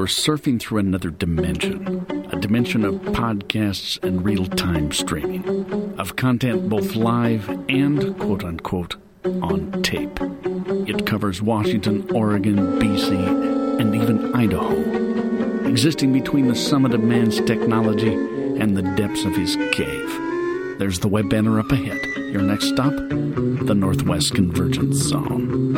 you're surfing through another dimension. A dimension of podcasts and real time streaming, of content both live and quote unquote on tape. It covers Washington, Oregon, BC, and even Idaho, existing between the summit of man's technology and the depths of his cave. There's the web banner up ahead. Your next stop, the Northwest Convergence Zone.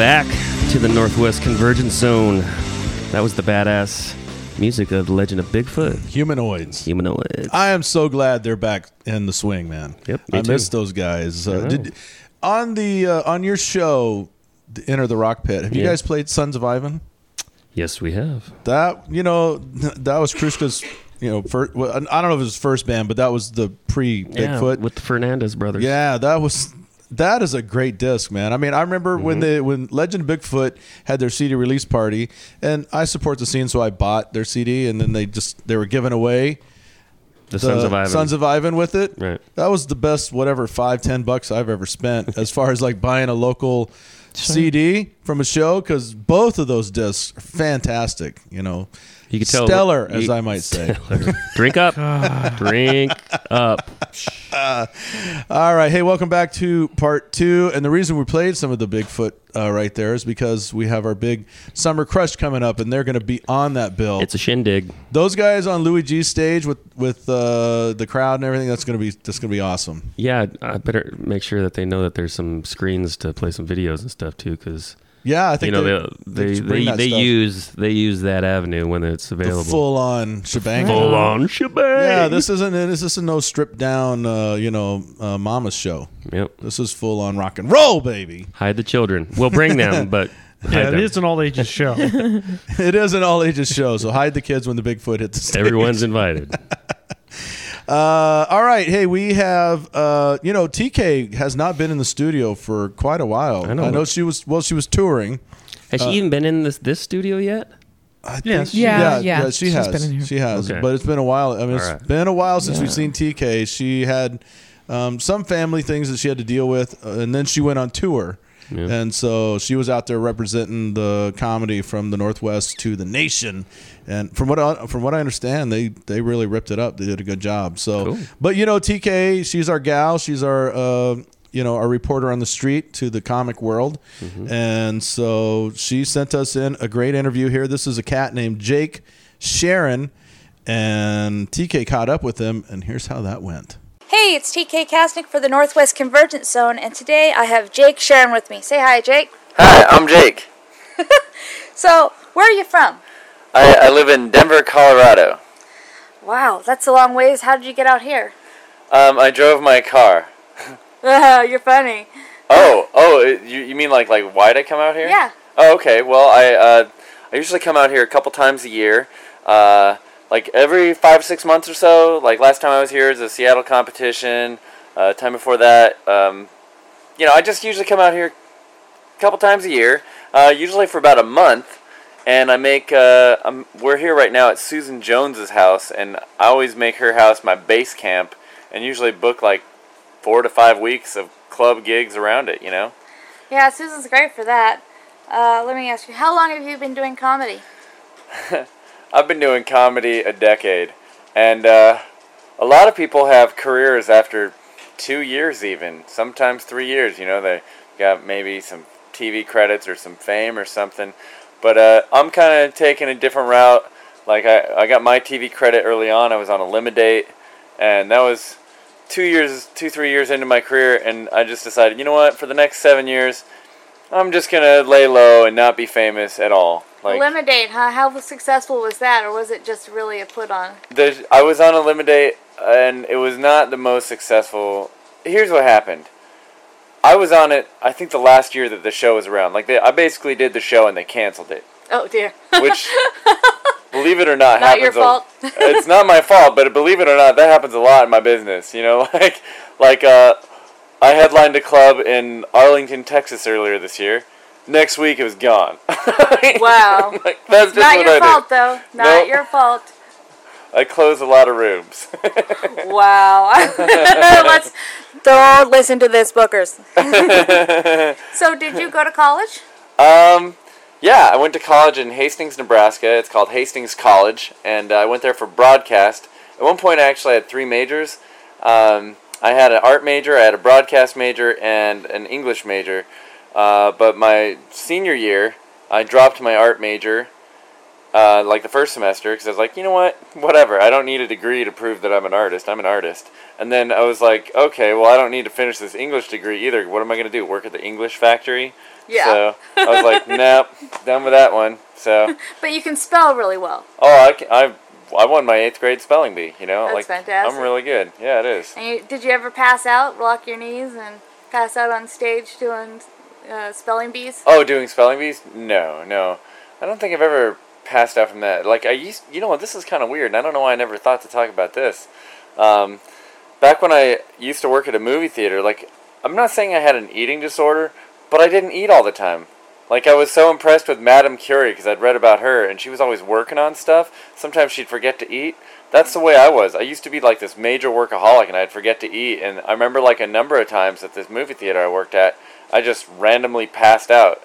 Back to the Northwest Convergence Zone. That was the badass music of the Legend of Bigfoot. Humanoids. Humanoids. I am so glad they're back in the swing, man. Yep, I too. miss those guys. Uh, did, on the uh, on your show, Enter the Rock Pit. Have you Yeah. guys played Sons of Ivan? yes, we have. That you know that was Kruska's. You know, first, well, I don't know if it was his first band, but that was the pre Yeah, Bigfoot. with the Fernandez brothers. Yeah, that was that is a great disc, man. I mean, I remember when Mm-hmm. they when Legend Bigfoot had their CD release party, and I support the scene, so I bought their CD, and then they just they were giving away the Sons of Ivan. Sons of Ivan with it. Right. That was the best whatever five ten bucks I've ever spent as far as like buying a local CD from a show because both of those discs are fantastic. You know, You could tell stellar you- as I might say. Stellar. Drink up. Drink up. All right, hey, welcome back to part two. And the reason we played some of the Bigfoot uh, right there is because we have our big summer crush coming up, and they're going to be on that bill. It's a shindig. Those guys on Louie G's stage with with uh, the crowd and everything. That's going to be that's going to be awesome. Yeah, I better make sure that they know that there's some screens to play some videos and stuff too, because Yeah, I think you know they, they they they, they use they use that avenue when it's available. full on shebang. Full on shebang. Yeah, this isn't this isn't no stripped down, uh, you know, uh, mama's show. Yep. This is full on rock and roll, baby. Hide the children. We'll bring them, but hide Yeah, it them. is an all ages show. It is an all ages show, so hide the kids when the Bigfoot hits the stage. Everyone's invited. Uh, all right, hey, we have uh, you know TK has not been in the studio for quite a while. I know. she was well, she was touring. Has she even been in this this studio yet? I think Yes. she- Yeah, yeah, she she's has. been in here. She has, Okay. but it's been a while. I mean, it's All right. been a while since we've seen TK. She had um, some family things that she had to deal with, uh, and then she went on tour. Yeah. And so she was out there representing the comedy from the Northwest to the nation, and from what I, from what I understand, they they really ripped it up. They did a good job. So, Cool. but you know, TK, she's our gal. She's our uh, you know our reporter on the street to the comic world, and so she sent us in a great interview here. This is a cat named Jake Sharon, and TK caught up with him, and here's how that went. Hey, it's TK Kasnick for the Northwest Convergence Zone, and today I have Jake Sharon with me. Say hi, Jake. Hi, I'm Jake. So, where are you from? I, I live in Denver, Colorado. Wow, that's a long ways. How did you get out here? Um, I drove my car. You're funny. Oh, oh, you, you mean like like why'd I come out here? Yeah. Oh, okay. Well, I uh, I usually come out here a couple times a year. Uh, like every five six months or so. Like last time I was here was a Seattle competition. Uh, time before that, um, you know, I just usually come out here a couple times a year. Uh, usually for about a month. And I make. Uh, we're here right now at Susan Jones's house, and I always make her house my base camp, and usually book like four to five weeks of club gigs around it. You know. Yeah, Susan's great for that. Uh, let me ask you, how long have you been doing comedy? I've been doing comedy a decade, and uh, a lot of people have careers after two years, even sometimes three years. You know, they got maybe some TV credits or some fame or something. But uh, I'm kind of taking a different route. Like I, I got my TV credit early on. I was on date, and that was two years, two three years into my career, and I just decided, you know what? For the next seven years, I'm just gonna lay low and not be famous at all. Like Lemonade, huh? How successful was that, or was it just really a put on? I was on a Elimidate, and it was not the most successful. Here's what happened. I was on it. I think the last year that the show was around. Like they, I basically did the show and they canceled it. Oh dear. Which, believe it or not, Not your happens. a- fault. it's not my fault, but believe it or not, that happens a lot in my business. You know, like like uh, I headlined a club in Arlington, Texas earlier this year. Next week it was gone. Wow. Like, that's just Not your I fault do. though. Not Nope. your fault. I close a lot of rooms. Wow. Let's don't listen to this, bookers. so, did you go to college? Um, yeah, I went to college in Hastings, Nebraska. It's called Hastings College, and uh, I went there for broadcast. At one point, I actually had three majors. Um, I had an art major, I had a broadcast major, and an English major. Uh, but my senior year, I dropped my art major, uh, like the first semester, because I was like, you know what, whatever. I don't need a degree to prove that I'm an artist. I'm an artist. And then I was like, okay, well, I don't need to finish this English degree either. What am I going to do? Work at the English factory? Yeah. So I was like, nope, done with that one. So, But you can spell really well. oh, I, ca- I, I won my eighth grade spelling bee. You know, That's like fantastic. I'm really good. Yeah, it is. And you, did you ever pass out, lock your knees, and pass out on stage doing uh, spelling bees? Oh, doing spelling bees? No, no. I don't think I've ever passed out from that. Like I used, you know what? This is kind of weird. I don't know why I never thought to talk about this. Um, back when I used to work at a movie theater, like I'm not saying I had an eating disorder, but I didn't eat all the time. Like I was so impressed with Madame Curie because I'd read about her and she was always working on stuff. Sometimes she'd forget to eat. That's the way I was. I used to be like this major workaholic and I'd forget to eat. And I remember like a number of times at this movie theater I worked at, I just randomly passed out.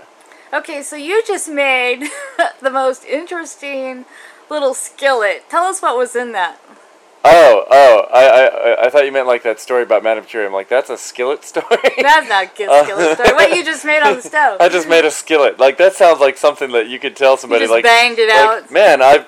Okay, so you just made the most interesting little skillet. Tell us what was in that. Oh, oh! I, I, I thought you meant like that story about Madame Curie. I'm like, that's a skillet story. That's not good skillet story. What you just made on the stove. I just made a skillet. Like that sounds like something that you could tell somebody. just like banged it like, out. Man, I.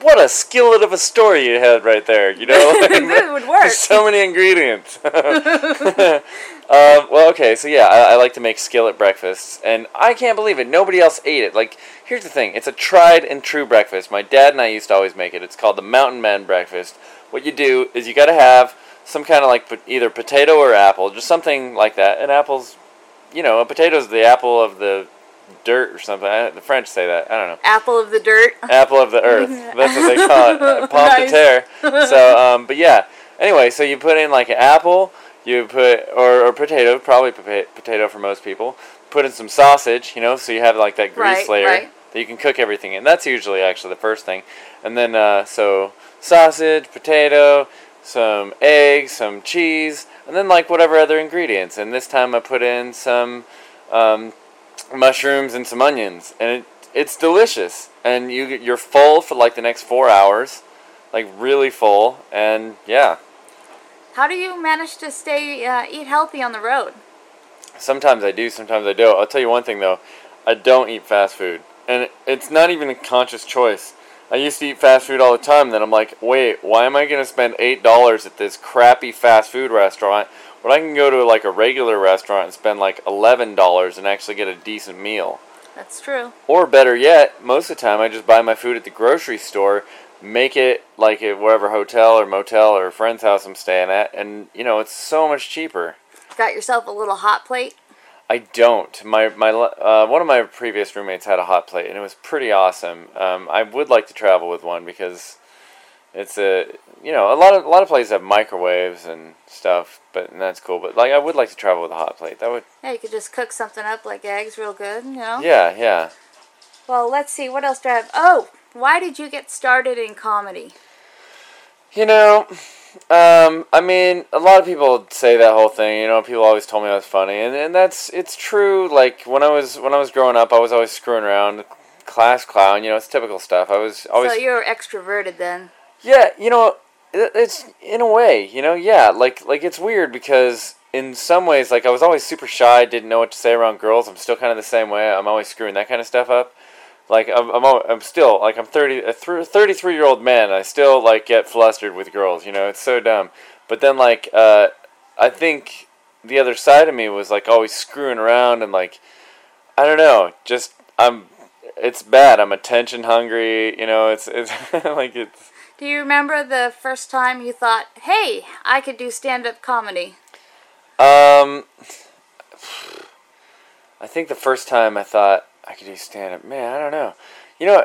What a skillet of a story you had right there. You know, This would work. So many ingredients. um, well, okay, so yeah, I, I like to make skillet breakfasts, and I can't believe it. Nobody else ate it. Like, here's the thing: it's a tried and true breakfast. My dad and I used to always make it. It's called the Mountain Man breakfast. What you do is you got to have some kind of like po- either potato or apple, just something like that. And apples, you know, a potato's the apple of the dirt or something. I, the French say that. I don't know Apple of the dirt. apple of the earth. That's what they call it. Pomme de terre. So, um, but yeah. Anyway, so you put in like an apple, you put or, or potato, probably potato for most people. Put in some sausage, you know, so you have like that grease Right, layer right. that you can cook everything in. That's usually actually the first thing, and then uh, so sausage, potato, some eggs, some cheese, and then like whatever other ingredients. And this time I put in some um, mushrooms and some onions, and it, it's delicious. And you get- you're full for like the next four hours, like really full, and yeah. How do you manage to stay uh, eat healthy on the road? Sometimes I do, sometimes I don't. I'll tell you one thing though, I don't eat fast food, and it's not even a conscious choice. I used to eat fast food all the time. Then I'm like, wait, why am I gonna spend eight dollars at this crappy fast food restaurant when I can go to like a regular restaurant and spend like eleven dollars and actually get a decent meal? That's true. Or better yet, most of the time I just buy my food at the grocery store, make it like at whatever hotel or motel or friend's house I'm staying at, and you know it's so much cheaper. Got yourself a little hot plate. I don't. My my uh, one of my previous roommates had a hot plate, and it was pretty awesome. Um, I would like to travel with one because it's a you know a lot of a lot of places have microwaves and stuff, but and that's cool. But like I would like to travel with a hot plate. That would Yeah, you could just cook something up like eggs real good, you know? yeah yeah. Well, let's see. What else do I have? Oh, why did you get started in comedy? You know, um, I mean, a lot of people say that whole thing. You know, people always told me I was funny, and, and that's it's true. Like when I was when I was growing up, I was always screwing around, class clown. You know, it's typical stuff. I was always so you're extroverted then. Yeah. You know, it's in a way. You know, yeah. Like like it's weird because in some ways, like I was always super shy, didn't know what to say around girls. I'm still kind of the same way. I'm always screwing that kind of stuff up. like I'm I'm, I'm still like I'm 30 a 33 year old man. I still like get flustered with girls. You know, it's so dumb. But then like uh, I think the other side of me was like always screwing around and like I don't know, just I'm. It's bad. I'm attention hungry. You know, it's it's like it's. Do you remember the first time you thought, "Hey, I could do stand-up comedy"? Um, I think the first time I thought I could do stand up, man, I don't know. You know,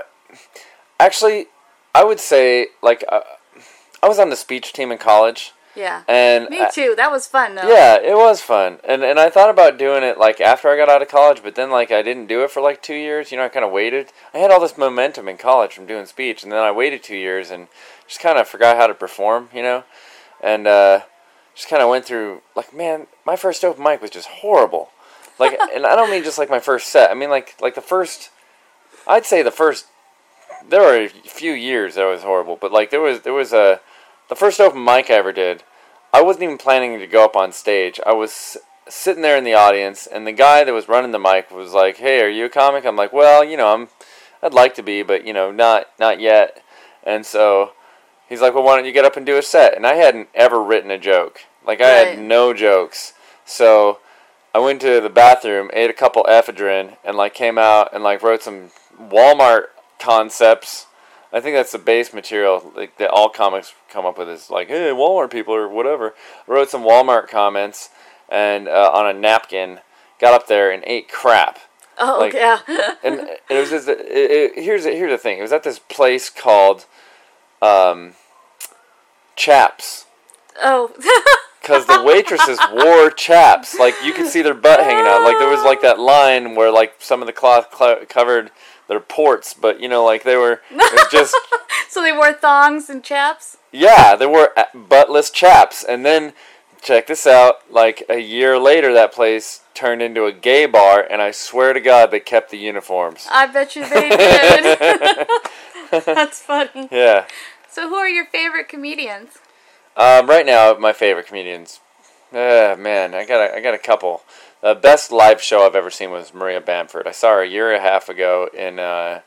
actually, I would say like uh, I was on the speech team in college, Yeah. and Me too. That was fun though. yeah, it was fun, and and I thought about doing it like after I got out of college, but then like I didn't do it for like two years. You know, I kind of waited. I had all this momentum in college from doing speech, and then I waited two years and just kind of forgot how to perform. You know, and uh, just kind of went through like man, my first open mic was just horrible. Like, and I don't mean just like my first set. I mean like like the first. I'd say the first. There were a few years that was horrible, but like there was there was a the first open mic I ever did. I wasn't even planning to go up on stage. I was sitting there in the audience, and the guy that was running the mic was like, "Hey, are you a comic?" I'm like, "Well, you know, I'm. I'd like to be, but you know, not not yet." And so he's like, "Well, why don't you get up and do a set?" And I hadn't ever written a joke. Like I Right. had no jokes. So I went to the bathroom, ate a couple ephedrine, and like came out and like wrote some Walmart concepts. I think that's the base material like that all comics come up with is like, hey, Walmart people or whatever. I wrote some Walmart comments and uh, on a napkin, got up there and ate crap. Oh Like- yeah. And, and it was just it, it, here's here's the thing. It was at this place called um, Chaps oh. because the waitresses wore chaps. Like you could see their butt hanging out. Like there was like that line where like some of the cloth cl- covered their ports, but you know, like they were it was just so they wore thongs and chaps. yeah, they were uh, buttless chaps. And then check this out. Like a year later, that place turned into a gay bar, and I swear to God, they kept the uniforms. I bet you they did. That's funny. Yeah. So, who are your favorite comedians? Um, right now, my favorite comedians. Uh, man, I got a, I got a couple. The best live show I've ever seen was Maria Bamford. I saw her a year and a half ago in uh,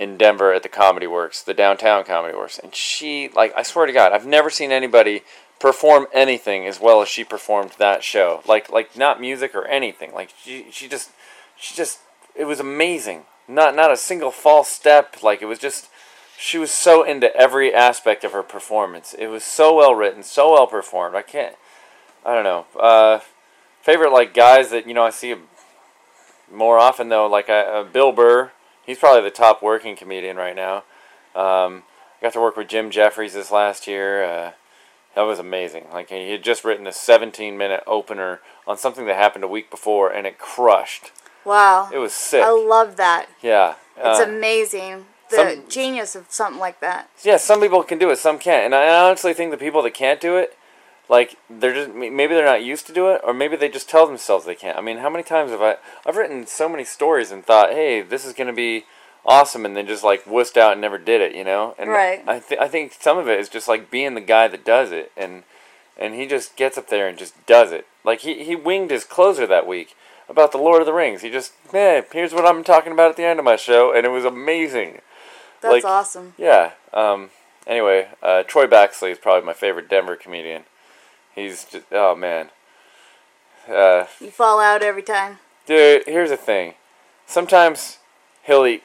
in Denver at the Comedy Works, the downtown Comedy Works, and she like I swear to God, I've never seen anybody perform anything as well as she performed that show. Like like not music or anything. Like she she just she just it was amazing. Not not a single false step. Like it was just she was so into every aspect of her performance. It was so well written, so well performed. I can't. I don't know. Uh, favorite like guys that you know I see more often though, like uh, Bill Burr. He's probably the top working comedian right now. Um, I got to work with Jim Jeffries this last year. Uh, that was amazing. Like he had just written a 17 minute opener on something that happened a week before, and it crushed. Wow. It was sick. I love that. yeah. It's uh, amazing. The some- genius of something like that. Yeah, some people can do it, some can't, and I honestly think the people that can't do it, like they're just maybe they're not used to do it, or maybe they just tell themselves they can't. I mean, how many times have I I've written so many stories and thought, hey, this is gonna be awesome, and then just like wussed out and never did it, you know? And Right. I th- I think some of it is just like being the guy that does it, and and he just gets up there and just does it. Like he he winged his closer that week about the Lord of the Rings. He just, hey, here's what I'm talking about at the end of my show, and it was amazing. That's Like- awesome. Yeah. Um. Anyway, uh, Troy Baxley is probably my favorite Denver comedian. He's just oh man. Uh, You fall out every time. dude, here's the thing. Sometimes he'll eat.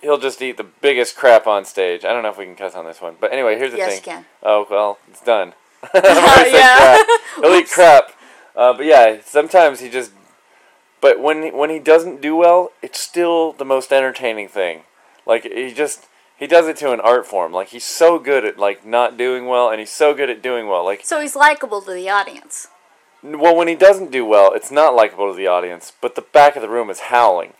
He'll just eat the biggest crap on stage. I don't know if we can cuss on this one, but anyway, here's the Yes, thing. you can. Oh well, it's done. Said Yeah. He'll eat crap. Uh, but yeah, sometimes he just. But when when he doesn't do well, it's still the most entertaining thing. Like he just he does it to an art form. Like he's so good at like not doing well, and he's so good at doing well. Like So he's likable to the audience. well, when he doesn't do well, it's not likable to the audience, but the back of the room is howling.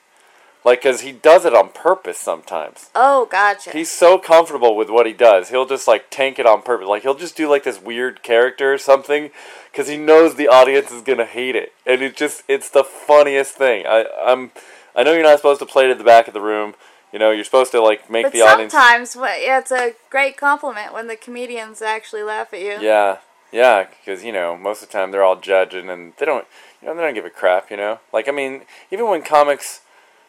Like, because he does it on purpose sometimes. Oh, gotcha. He's so comfortable with what he does. He'll just, like, tank it on purpose. Like, he'll just do, like, this weird character or something because he knows the audience is going to hate it. And it just, it's the funniest thing. I, I'm, I know you're not supposed to play it to the back of the room. You know, you're supposed to, like, make but the audience. sometimes wh- yeah, it's a great compliment when the comedians actually laugh at you. Yeah, yeah, because you know most of the time they're all judging and they don't, you know, they don't give a crap. You know, like I mean, even when comics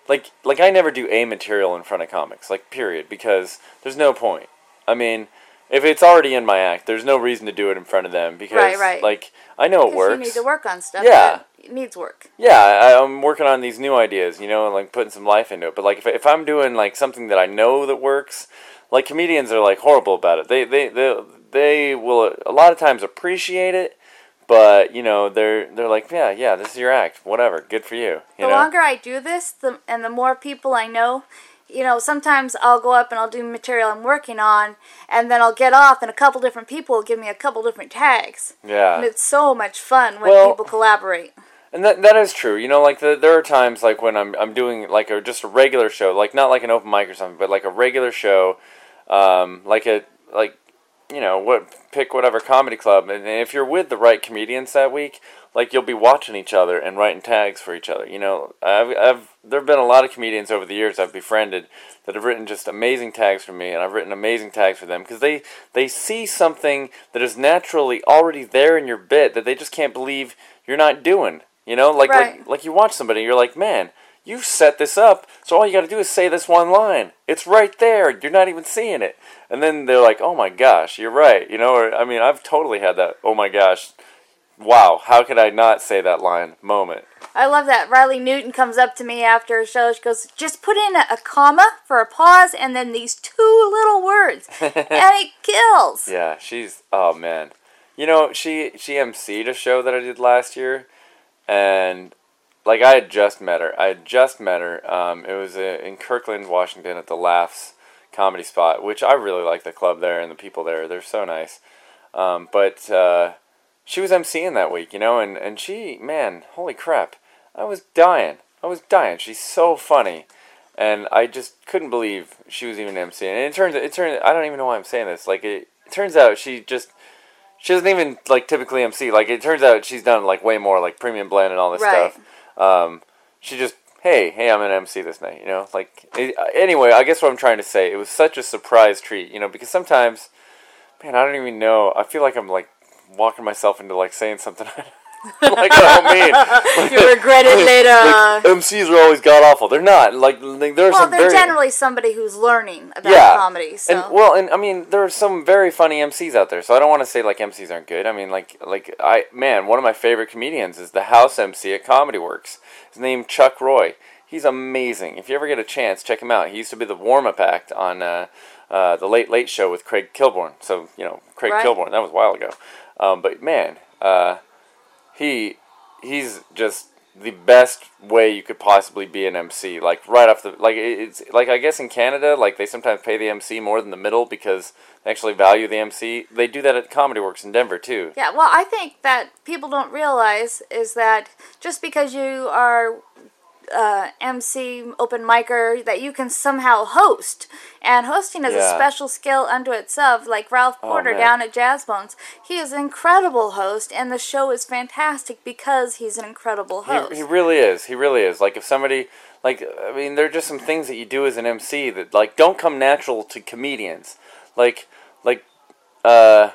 like like I never do a material in front of comics, like period, because there's no point. I mean, if it's already in my act, there's no reason to do it in front of them because Right, right. like I know it works. You need to work on stuff. Yeah. that needs work. Yeah, I, I'm working on these new ideas, you know, and like putting some life into it. But like if if I'm doing like something that I know that works, like comedians are like horrible about it. They they they they will a lot of times appreciate it, but you know they're they're like yeah yeah this is your act whatever good for you. You the know? longer I do this, the and the more people I know, you know, sometimes I'll go up and I'll do material I'm working on, and then I'll get off, and a couple different people will give me a couple different tags. yeah. And it's so much fun when Well- people collaborate. And that that is true. You know, like the, there are times like when I'm I'm doing like a just a regular show, like not like an open mic or something, but like a regular show, um, like a like you know what pick whatever comedy club, and if you're with the right comedians that week, like you'll be watching each other and writing tags for each other. You know, I've I've there've been a lot of comedians over the years I've befriended that have written just amazing tags for me, and I've written amazing tags for them because they they see something that is naturally already there in your bit that they just can't believe you're not doing. You know, like Right. like like you watch somebody, you're like, man, you set this up, so all you got to do is say this one line. It's right there. You're not even seeing it, and then they're like, oh my gosh, you're right. You know, or I mean, I've totally had that. Oh my gosh, wow, how could I not say that line moment? I love that. Riley Newton comes up to me after a show. She goes, just put in a, a comma for a pause and then these two little words. and it kills. Yeah, she's oh man. You know, she she emceed a show that I did last year and like I had just met her. I had just met her. Um, it was uh, in Kirkland, Washington at the Laughs comedy spot, which I really like the club there and the people there. They're so nice. Um, but uh, she was emceeing that week, you know, and, and she, man, holy crap. I was dying. I was dying. She's so funny. And I just couldn't believe she was even emceeing. And it turns it turns I don't even know why I'm saying this. Like it, it turns out she just she doesn't even like typically MC. Like it turns out she's done like way more like premium blend and all this Right. stuff. Um, she just hey hey I'm an MC this night. You know like it, anyway. I guess what I'm trying to say it was such a surprise treat. You know because sometimes man I don't even know. I feel like I'm like walking myself into like saying something. like I don't mean. You regret it later. Like, MCs are always god awful. They're not. Like, like there's well, some they're very generally somebody who's learning about yeah comedy. So and well, and I mean there are some very funny MCs out there. So I don't want to say like MCs aren't good. I mean like like I man, one of my favorite comedians is the house MC at Comedy Works. His name Chuck Roy. He's amazing. If you ever get a chance, check him out. He used to be the warm up act on uh, uh, the Late Late Show with Craig Kilborn. So you know Craig Right. Kilborn. That was a while ago. Um, but man, uh, he he's just the best way you could possibly be an MC. Like right off the like it's like I guess in Canada like they sometimes pay the MC more than the middle because they actually value the MC. They do that at Comedy Works in Denver too. Yeah, well, I think that people don't realize is that just because you are uh, MC, open micer, that you can somehow host. And hosting is a special skill unto itself. Like Ralph Oh, Porter man. down at Jazzbones, he is an incredible host, and the show is fantastic because he's an incredible host. He, he really is. He really is. Like if somebody like I mean there are just some things that you do as an MC that like don't come natural to comedians. Like like uh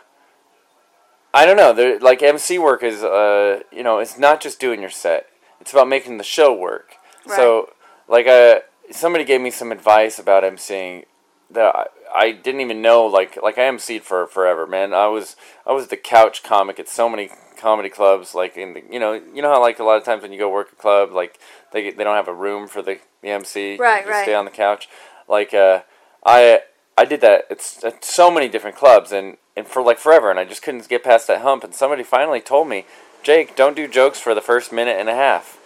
I don't know. There like MC work is uh you know, it's not just doing your set. It's about making the show work. So like uh somebody gave me some advice about MCing that I, I didn't even know like like I MC'd for forever, man. I was I was the couch comic at so many comedy clubs like in the you know you know how like a lot of times when you go work a club like they they don't have a room for the, the MC Right, you right. stay on the couch. Like uh I I did that it's at so many different clubs and and for like forever and I just couldn't get past that hump. And somebody finally told me Jake don't do jokes for the first minute and a half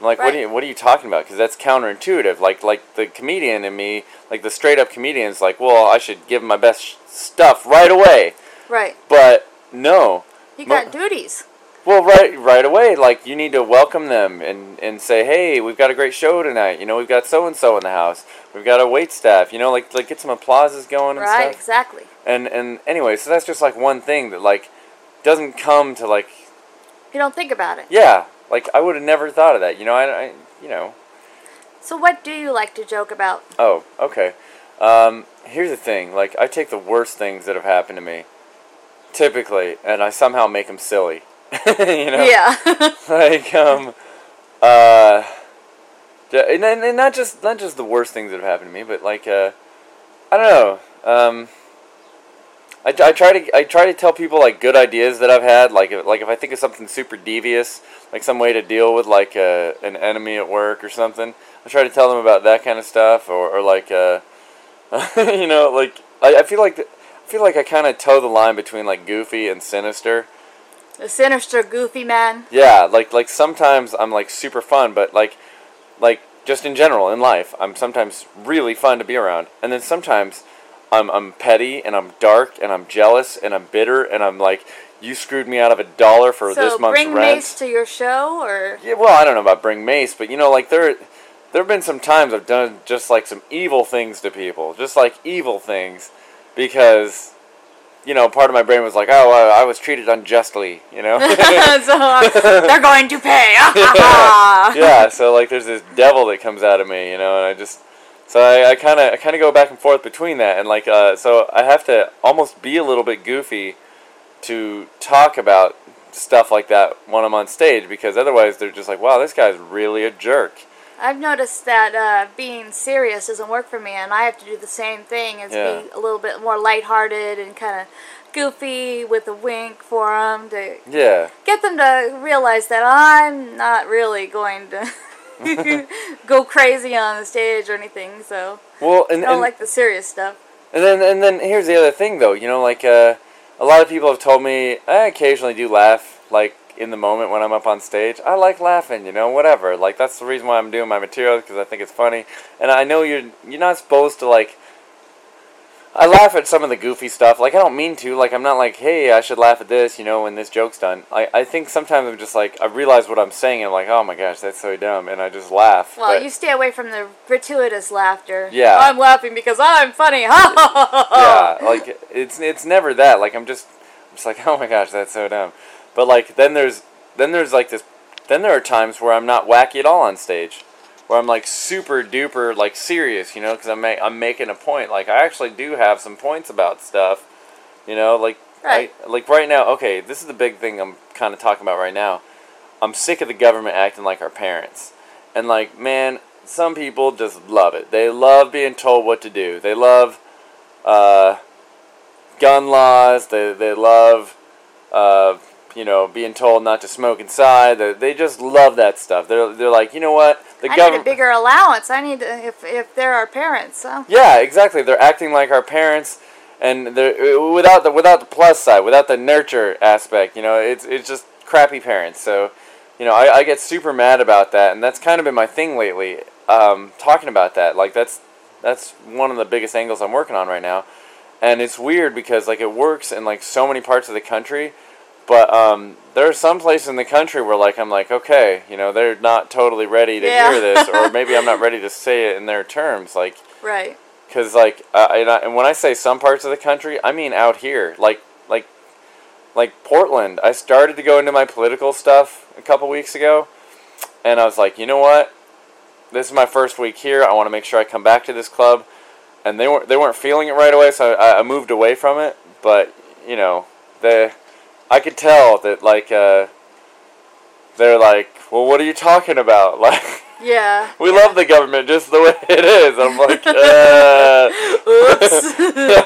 I'm like, what are you what are you talking about? Because that's counterintuitive. Like like the comedian in me, like the straight up comedian's like, well, I should give my best sh- stuff right away. right. But no, You Mo- got duties. well, right right away, like you need to welcome them and and say, hey, we've got a great show tonight. You know, we've got so and so in the house. We've got a wait staff. You know, like like get some applauses going and Right, exactly. And and anyway, so that's just like one thing that like doesn't come to like You don't think about it. yeah, like I would have never thought of that. You know, I, I you know. So, what do you like to joke about? Oh, okay. Um, here's the thing. Like, I take the worst things that have happened to me, typically, and I somehow make them silly. you know? Yeah. Like, um, uh, and, and, not just not just the worst things that have happened to me, but like uh, I don't know. Um, I, I try to I try to tell people like good ideas that I've had. Like if, like if I think of something super devious, like some way to deal with like uh, an enemy at work or something, I try to tell them about that kind of stuff. Or, or like uh, you know like I, I feel like the, I feel like I kind of toe the line between like goofy and sinister. The sinister, goofy man. Yeah, like like sometimes I'm like super fun, but like like just in general in life, I'm sometimes really fun to be around, and then sometimes I'm I'm petty and I'm dark and I'm jealous and I'm bitter and I'm like you screwed me out of a dollar for so this month's bring rent. Mace to your show, or Yeah, well, I don't know about bring mace, but you know, like there, there have been some times I've done just like some evil things to people, just like evil things, because, you know, part of my brain was like, oh, I, I was treated unjustly, you know. so uh, they're going to pay. yeah, so like there's this devil that comes out of me, you know, and I just, so I kind of, I kind of go back and forth between that, and like, uh, so I have to almost be a little bit goofy to talk about stuff like that when I'm on stage because otherwise they're just like, wow, this guy's really a jerk. I've noticed that uh, being serious doesn't work for me, and I have to do the same thing. Is Yeah. be a little bit more lighthearted and kind of goofy with a wink for them to Yeah. get them to realize that I'm not really going to go crazy on the stage or anything. So Well, and I don't and, like the serious stuff. and then and then here's the other thing though, you know, like uh, a lot of people have told me I occasionally do laugh like in the moment when I'm up on stage. I like laughing, you know, whatever. Like that's the reason why I'm doing my material because I think it's funny. And I know you're you're not supposed to like I laugh at some of the goofy stuff. Like I don't mean to. Like I'm not like, hey, I should laugh at this, you know, when this joke's done. I, I think sometimes I'm just like I realize what I'm saying and I'm like, oh my gosh, that's so dumb, and I just laugh. Well, But- you stay away from the gratuitous laughter. Yeah. I'm laughing because I'm funny. Yeah, like it's it's never that. Like I'm just I'm just like, oh my gosh, that's so dumb. But like then there's then there's like this then there are times where I'm not wacky at all on stage, where I'm like super duper like serious, you know, because I'm ma- I'm making a point. Like I actually do have some points about stuff, you know, like Right. I, like right now. Okay, this is the big thing I'm kind of talking about right now. I'm sick of the government acting like our parents, and like man, some people just love it. They love being told what to do. They love. Uh, gun laws. They they love, uh, you know, being told not to smoke inside. They, they just love that stuff. They're they're like, you know what, the I need a government. bigger allowance. I need to, if if there are our parents. So. Yeah, exactly. They're acting like our parents, and they're uh, without the without the plus side, without the nurture aspect. You know, it's it's just crappy parents. So, you know, I, I get super mad about that, and that's kind of been my thing lately. Um, talking about that, like that's that's one of the biggest angles I'm working on right now, and it's weird because like it works in like so many parts of the country. But um, there are some places in the country where, like, I'm like, okay, you know, they're not totally ready to Yeah. hear this, or maybe I'm not ready to say it in their terms. Like, Right. because like uh, and, I, and when I say some parts of the country, I mean out here, like like like Portland. I started to go into my political stuff a couple weeks ago, and I was like, you know what? This is my first week here. I want to make sure I come back to this club, and they weren't they weren't feeling it right away, so I, I moved away from it. But you know, the I could tell that like uh, they're like, well, what are you talking about? Like. Yeah. We love the government just the way it is. I'm like, uh, Oops.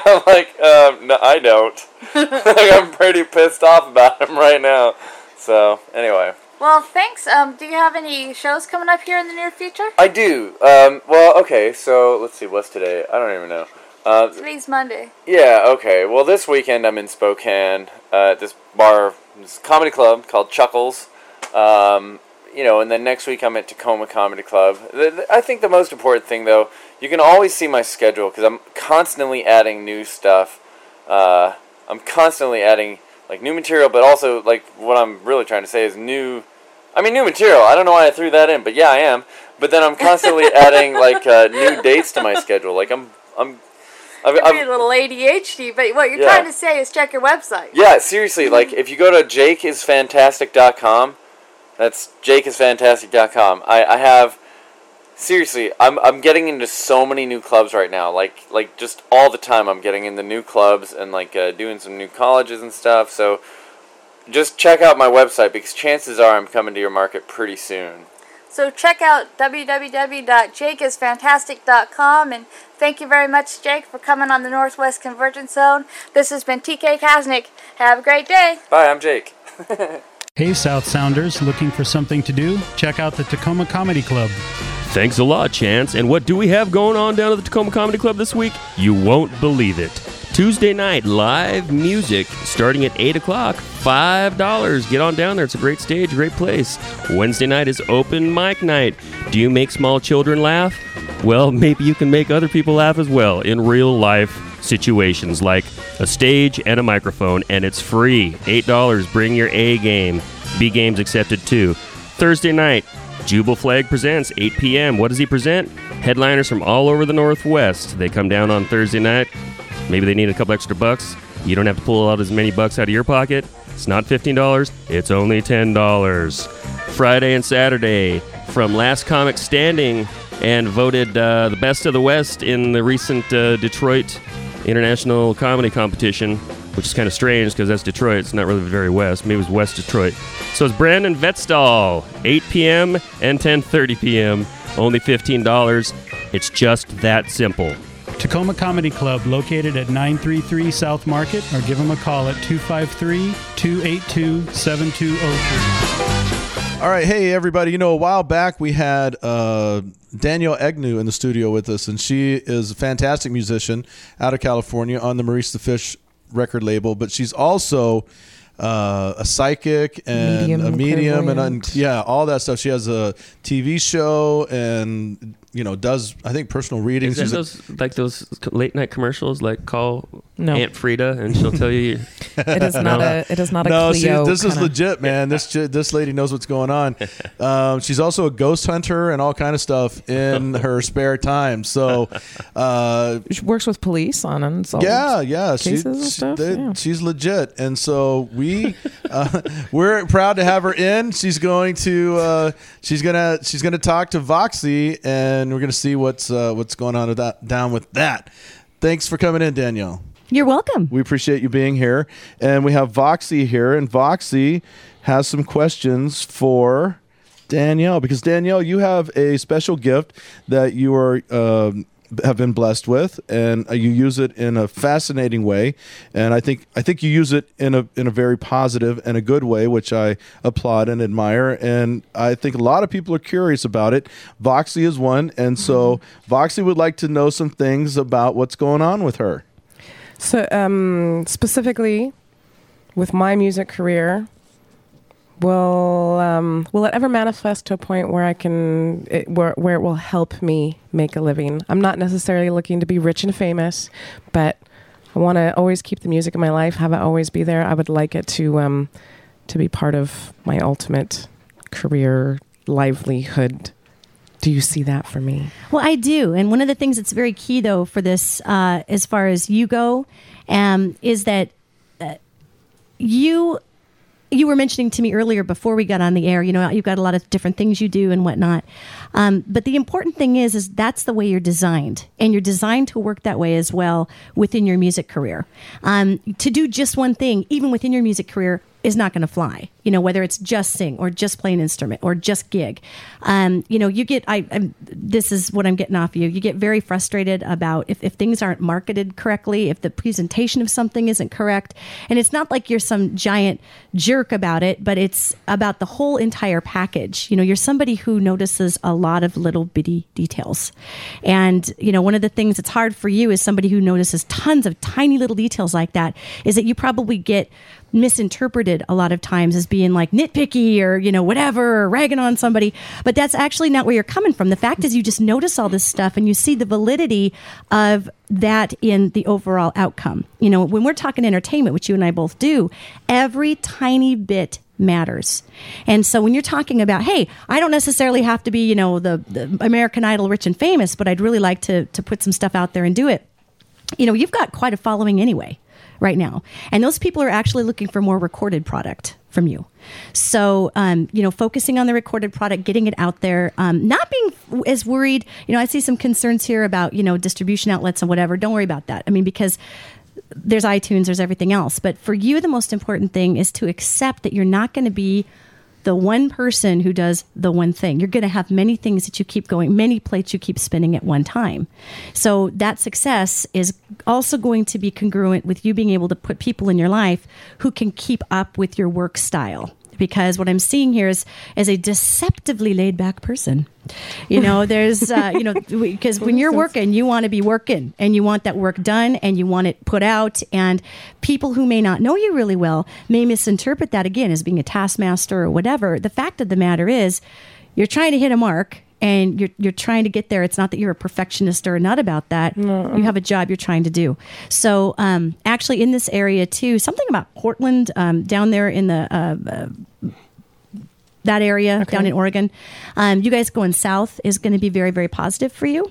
I'm like, um, no, I don't. like, I'm pretty pissed off about him right now. So anyway, well, thanks. Um, do you have any shows coming up here in the near future? I do. Um, well, okay. So let's see. What's today? I don't even know. Uh, Today's Monday. yeah. Okay. Well, this weekend I'm in Spokane uh, at this bar, this comedy club called Chuckles. Um, you know, and then next week I'm at Tacoma Comedy Club. The, the- I think the most important thing, though, you can always see my schedule because I'm constantly adding new stuff. Uh, I'm constantly adding like new material, but also like what I'm really trying to say is new. I mean, new material. I don't know why I threw that in, but yeah, I am. But then I'm constantly adding like uh, new dates to my schedule. Like I'm, I'm, I've, I've, a little ADHD, but what you're Yeah. trying to say is check your website. yeah, seriously, like if you go to jakeisfantastic.com, that's jakeisfantastic.com. I, I have seriously, I'm I'm getting into so many new clubs right now. Like like just all the time I'm getting into new clubs and like uh, doing some new colleges and stuff. So just check out my website because chances are I'm coming to your market pretty soon. So check out www.jakeisfantastic.com and thank you very much, Jake, for coming on the Northwest Convergence Zone. This has been TK Kaznick. Have a great day. Bye, I'm Jake. Hey, South Sounders, looking for something to do? Check out the Tacoma Comedy Club. Thanks a lot, Chance. And what do we have going on down at the Tacoma Comedy Club this week? You won't believe it. Tuesday night, live music starting at 8 o'clock, $5. Get on down there. It's a great stage, great place. Wednesday night is open mic night. Do you make small children laugh? Well, maybe you can make other people laugh as well in real life situations like a stage and a microphone, and it's free. $8. Bring your A game. B games accepted too. Thursday night, Jubal Flagg presents 8 p.m. What does he present? Headliners from all over the Northwest. They come down on Thursday night. Maybe they need a couple extra bucks. You don't have to pull out as many bucks out of your pocket. It's not $15, it's only $10. Friday and Saturday from Last Comic Standing and voted uh, the best of the West in the recent uh, Detroit International Comedy Competition, which is kind of strange because that's Detroit. It's not really very west. Maybe it was West Detroit. So it's Brandon Vetstall, 8 p.m. and 10:30 p.m. Only $15. It's just that simple. Tacoma Comedy Club, located at 933 South Market, or give them a call at 253 282 7203. All right, hey everybody. You know, a while back we had uh, Danielle Egnew in the studio with us, and she is a fantastic musician out of California on the Maurice the Fish record label. But she's also uh, a psychic and Medium, a medium, and un- clairvoyant. yeah, all that stuff. She has a TV show and you know does I think personal readings. Is that She's a- those like those late night commercials? Like call No. Aunt Frida and she'll tell you. It is not a. It is not a no, she, Cleo. this is kinda- legit, man. This this lady knows what's going on. Um, she's also a ghost hunter and all kind of stuff in her spare time. So, uh, She works with police on unsolved. yeah, yeah, she- cases and she- stuff, they- yeah. she's legit, and so we uh, we're proud to have her in. She's going to uh, she's gonna she's gonna talk to Voxxy, and we're gonna see what's uh, what's going on with that down with that. Thanks for coming in, Danielle. You're welcome. We appreciate you being here. And we have Voxxy here, and Voxxy has some questions for Danielle because Danielle, you have a special gift that you are um, have been blessed with, and uh, you use it in a fascinating way. And I think I think you use it in a in a very positive and a good way, which I applaud and admire. And I think a lot of people are curious about it. Voxxy is one, and so Voxxy would like to know some things about what's going on with her. So, um, specifically, with my music career, will um, will it ever manifest to a point where I can it, where where it will help me make a living? I'm not necessarily looking to be rich and famous, but I want to always keep the music in my life, have it always be there. I would like it to um, to be part of my ultimate career livelihood. Do you see that for me? Well, I do. And one of the things that's very key, though, for this, uh, as far as you go, um, is that uh, you you were mentioning to me earlier before we got on the air. You know, you've got a lot of different things you do and whatnot. Um, but the important thing is, is that's the way you're designed, and you're designed to work that way as well within your music career. Um, to do just one thing, even within your music career, is not going to fly. You know, whether it's just sing or just play an instrument or just gig. Um, you know, you get. I. I'm, this is what I'm getting off you. You get very frustrated about if, if things aren't marketed correctly, if the presentation of something isn't correct, and it's not like you're some giant jerk about it, but it's about the whole entire package. You know, you're somebody who notices a lot of little bitty details, and you know, one of the things that's hard for you is somebody who notices tons of tiny little details like that. Is that you probably get misinterpreted a lot of times as being like nitpicky or you know whatever or ragging on somebody. But that's actually not where you're coming from. The fact is you just notice all this stuff and you see the validity of that in the overall outcome. You know when we're talking entertainment which you and I both do every tiny bit matters. And so when you're talking about hey i don't necessarily have to be you know the, the american idol rich and famous but i'd really like to to put some stuff out there and do it. You know you've got quite a following anyway right now. And those people are actually looking for more recorded product from you. So um, you know focusing on the recorded product getting it out there um, not being as worried. You know i see some concerns here about you know distribution outlets and whatever. Don't worry about that. I mean because there's itunes there's everything else. But for you the most important thing is to accept that you're not going to be the one person who does the one thing. You're going to have many things that you keep going, many plates you keep spinning at one time. So that success is also going to be congruent with you being able to put people in your life who can keep up with your work style. Because what I'm seeing here is is a deceptively laid back person. You know, there's uh, you know because when you're working, you want to be working and you want that work done and you want it put out. And people who may not know you really well may misinterpret that again as being a taskmaster or whatever. The fact of the matter is, you're trying to hit a mark and you're you're trying to get there. It's not that you're a perfectionist or not about that. You have a job you're trying to do. So um, actually, in this area too, something about Portland um, down there in the. Uh, uh, that area down in Oregon, um, you guys going south is going to be very, very positive for you.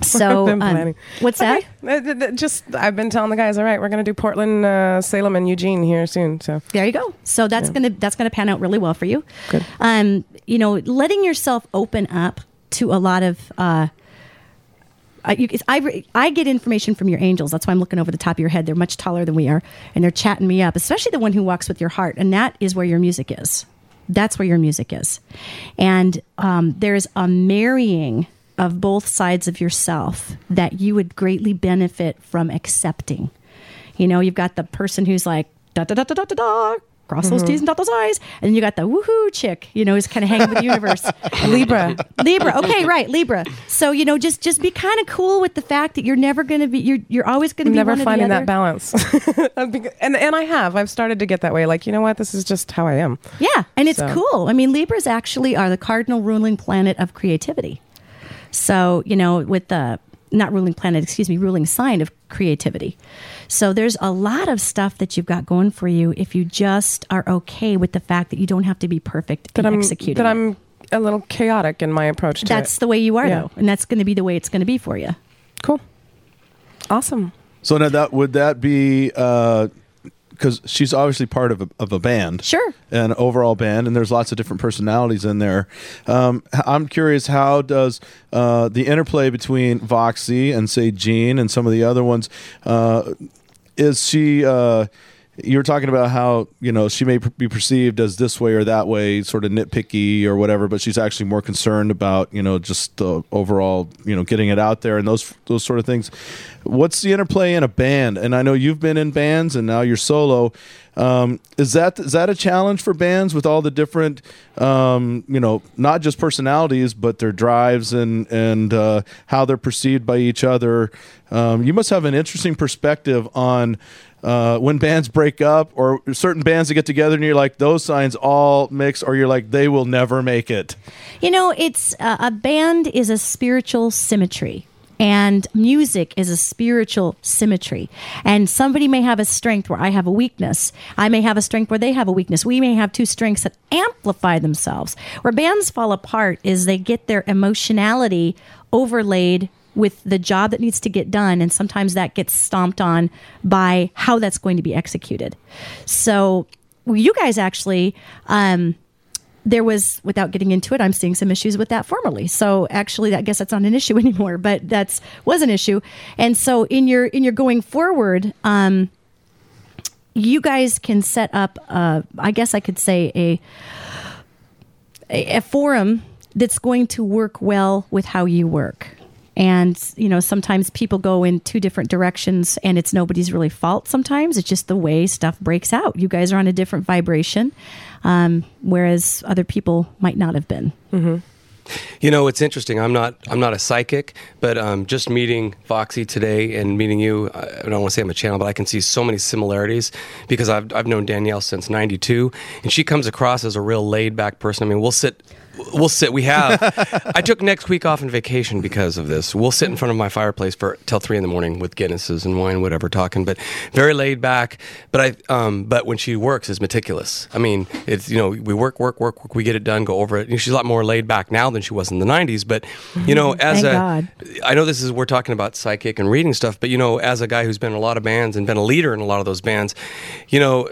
So, um, what's that? Okay. Uh, th- th- Just I've been telling the guys, all right, we're going to do Portland, uh, Salem, and Eugene here soon. So There you go. So that's gonna that's gonna pan out really well for you. Good. Um, you know, letting yourself open up to a lot of. Uh, I, you, I, I get information from your angels. That's why I'm looking over the top of your head. They're much taller than we are, and they're chatting me up. Especially the one who walks with your heart, and that is where your music is. That's where your music is, and um, there's a marrying of both sides of yourself that you would greatly benefit from accepting. You know, you've got the person who's like da da da da da da da. Cross those mm-hmm. T's and dot those I's. And then you got the woohoo chick, you know, who's kind of hanging with the universe. Libra. Libra. Okay, right, Libra. So, you know, just just be kind of cool with the fact that you're never going to be you're you're always going to be never one or the finding that balance, and and I have. I've started to get that way. Like you know what, this is just how I am. Yeah, and it's So- cool. I mean, Libras actually are the cardinal ruling planet of creativity. So, you know, with the not ruling planet, excuse me, ruling sign of creativity. So there's a lot of stuff that you've got going for you if you just are okay with the fact that you don't have to be perfect That in I'm executing. that it. I'm a little chaotic in my approach to That's it. the way you are, Yeah. though, and that's going to be the way it's going to be for you. Cool. Awesome. So now that would that be uh, because she's obviously part of a, of a band, Sure. an overall band, and there's lots of different personalities in there. Um, I'm curious, how does uh, the interplay between Voxxy and say Jean and some of the other ones? Uh, is she? You were talking about how you know she may be perceived as this way or that way, sort of nitpicky or whatever, but she's actually more concerned about you know just the overall you know getting it out there and those those sort of things. What's the interplay in a band? And I know you've been in bands and now you're solo. Um, is that is that a challenge for bands with all the different um, you know not just personalities but their drives and and uh, how they're perceived by each other? Um, you must have an interesting perspective on uh, when bands break up or certain bands that get together and you're like those signs all mix or you're like they will never make it You know, it's uh, a band is a spiritual symmetry. And music is a spiritual symmetry. And somebody may have a strength where I have a weakness. I may have a strength where they have a weakness. We may have two strengths that amplify themselves. Where bands fall apart is they get their emotionality overlaid with the job that needs to get done. And sometimes that gets stomped on by how that's going to be executed. So, you guys actually, um, there was without getting into it i'm seeing some issues with that formerly. So actually i guess that's not an issue anymore but that's was an issue. And so in your in your going forward um you guys can set up uh i guess i could say a a, a forum that's going to work well with how you work. And you know sometimes people go in two different directions and it's nobody's really fault sometimes. It's just the way stuff breaks out. You guys are on a different vibration um, whereas other people might not have been You know, it's interesting. I'm not I'm not a psychic, but um, just meeting Voxxy today and meeting you, I I don't want to say I'm a channel, but I can see so many similarities because I've I've known Danielle since '92, and she comes across as a real laid back person. I mean, we'll sit. We'll sit. We have. I took next week off on vacation because of this. We'll sit in front of my fireplace for till three in the morning with Guinnesses and wine, whatever, talking. But very laid back. But I. Um, but when she works, is meticulous. I mean, it's you know we work, work, work, work. We get it done, go over it. You know, she's a lot more laid back now than she was in the '90s. But you know, as Thank a, God. I know this is we're talking about psychic and reading stuff, but you know, as a guy who's been in a lot of bands and been a leader in a lot of those bands, you know,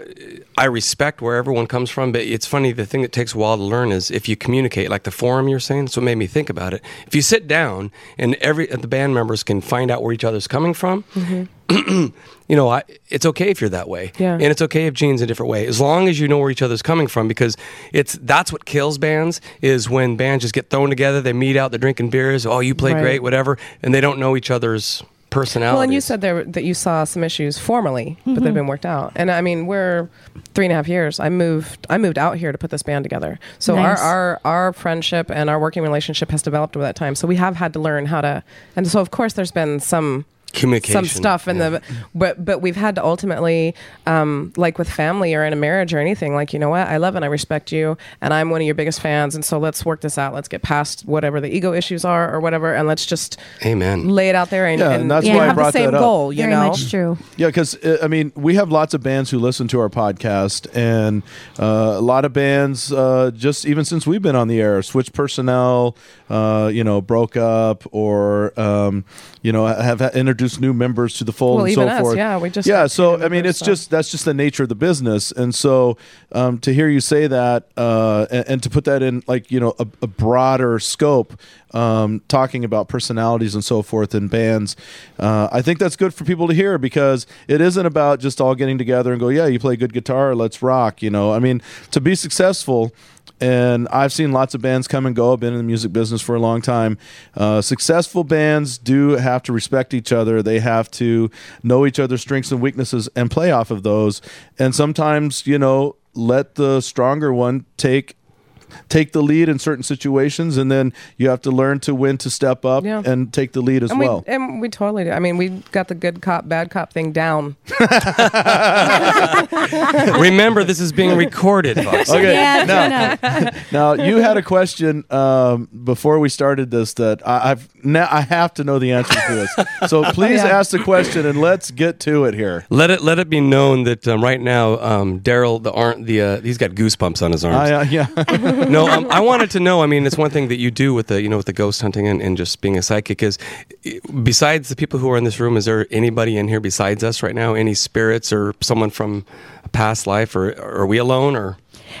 I respect where everyone comes from, but it's funny. The thing that takes a while to learn is if you communicate, like the forum you're saying. That's what made me think about it. If you sit down and every the band members can find out where each other's coming from, mm-hmm. you know, I, it's okay if you're that way, Yeah. and it's okay if Gene's a different way, as long as you know where each other's coming from. Because it's that's what kills bands is when bands just get thrown together. They meet out, they're drinking beers. Oh, you play Right. great, whatever, and they don't know each other's personalities. Well, and you said there that you saw some issues formally, but they've mm-hmm. been worked out. And I mean, we're three and a half years. I moved. I moved out here to put this band together. So Nice. our, our our friendship and our working relationship has developed over that time. So we have had to learn how to. And so of course there's been some communication, some stuff in the but but we've had to ultimately um like with family or in a marriage or anything like you know what? I love and i respect you and i'm one of your biggest fans. And so let's work this out. Let's get past whatever the ego issues are or whatever. And let's just Amen. lay it out there and, Yeah, and, and that's and why I have brought the same that up. goal you Very know? much true. Yeah, because I mean, we have lots of bands who listen to our podcast, and uh, a lot of bands uh, just even since we've been on the air, switch personnel, uh, you know, broke up, or um, you know, have ha- introduced new members to the fold Well, and so us, forth. yeah, we just yeah. So I mean, it's so. just that's just the nature of the business, and so um, to hear you say that, uh, and, and to put that in like you know a, a broader scope, um, talking about personalities and so forth in bands, uh, I think that's good for people to hear because it isn't about just all getting together and go, yeah, you play good guitar, let's rock. You know, I mean, to be successful. And I've seen lots of bands come and go. I've been in the music business for a long time. Uh, successful bands do have to respect each other. They have to know each other's strengths and weaknesses and play off of those. And sometimes, you know, let the stronger one take take the lead in certain situations, and then you have to learn to when to step up Yeah. and take the lead as and well. we and we totally do. I mean, we got the good cop, bad cop thing down. Remember, this is being recorded. Fox. Okay. Yeah, now, true now you had a question um, before we started this that I, I've now I have to know the answer to this. So please Yeah. ask the question and let's get to it here. Let it let it be known that um, right now, um, Daryl, the arm, the uh, he's got goosebumps on his arms. I, uh, yeah. no, um, I wanted to know. I mean, it's one thing that you do with the, you know, with the ghost hunting and, and just being a psychic. Is besides the people who are in this room, is there anybody in here besides us right now? Any spirits or someone from a past life, or are we alone? Or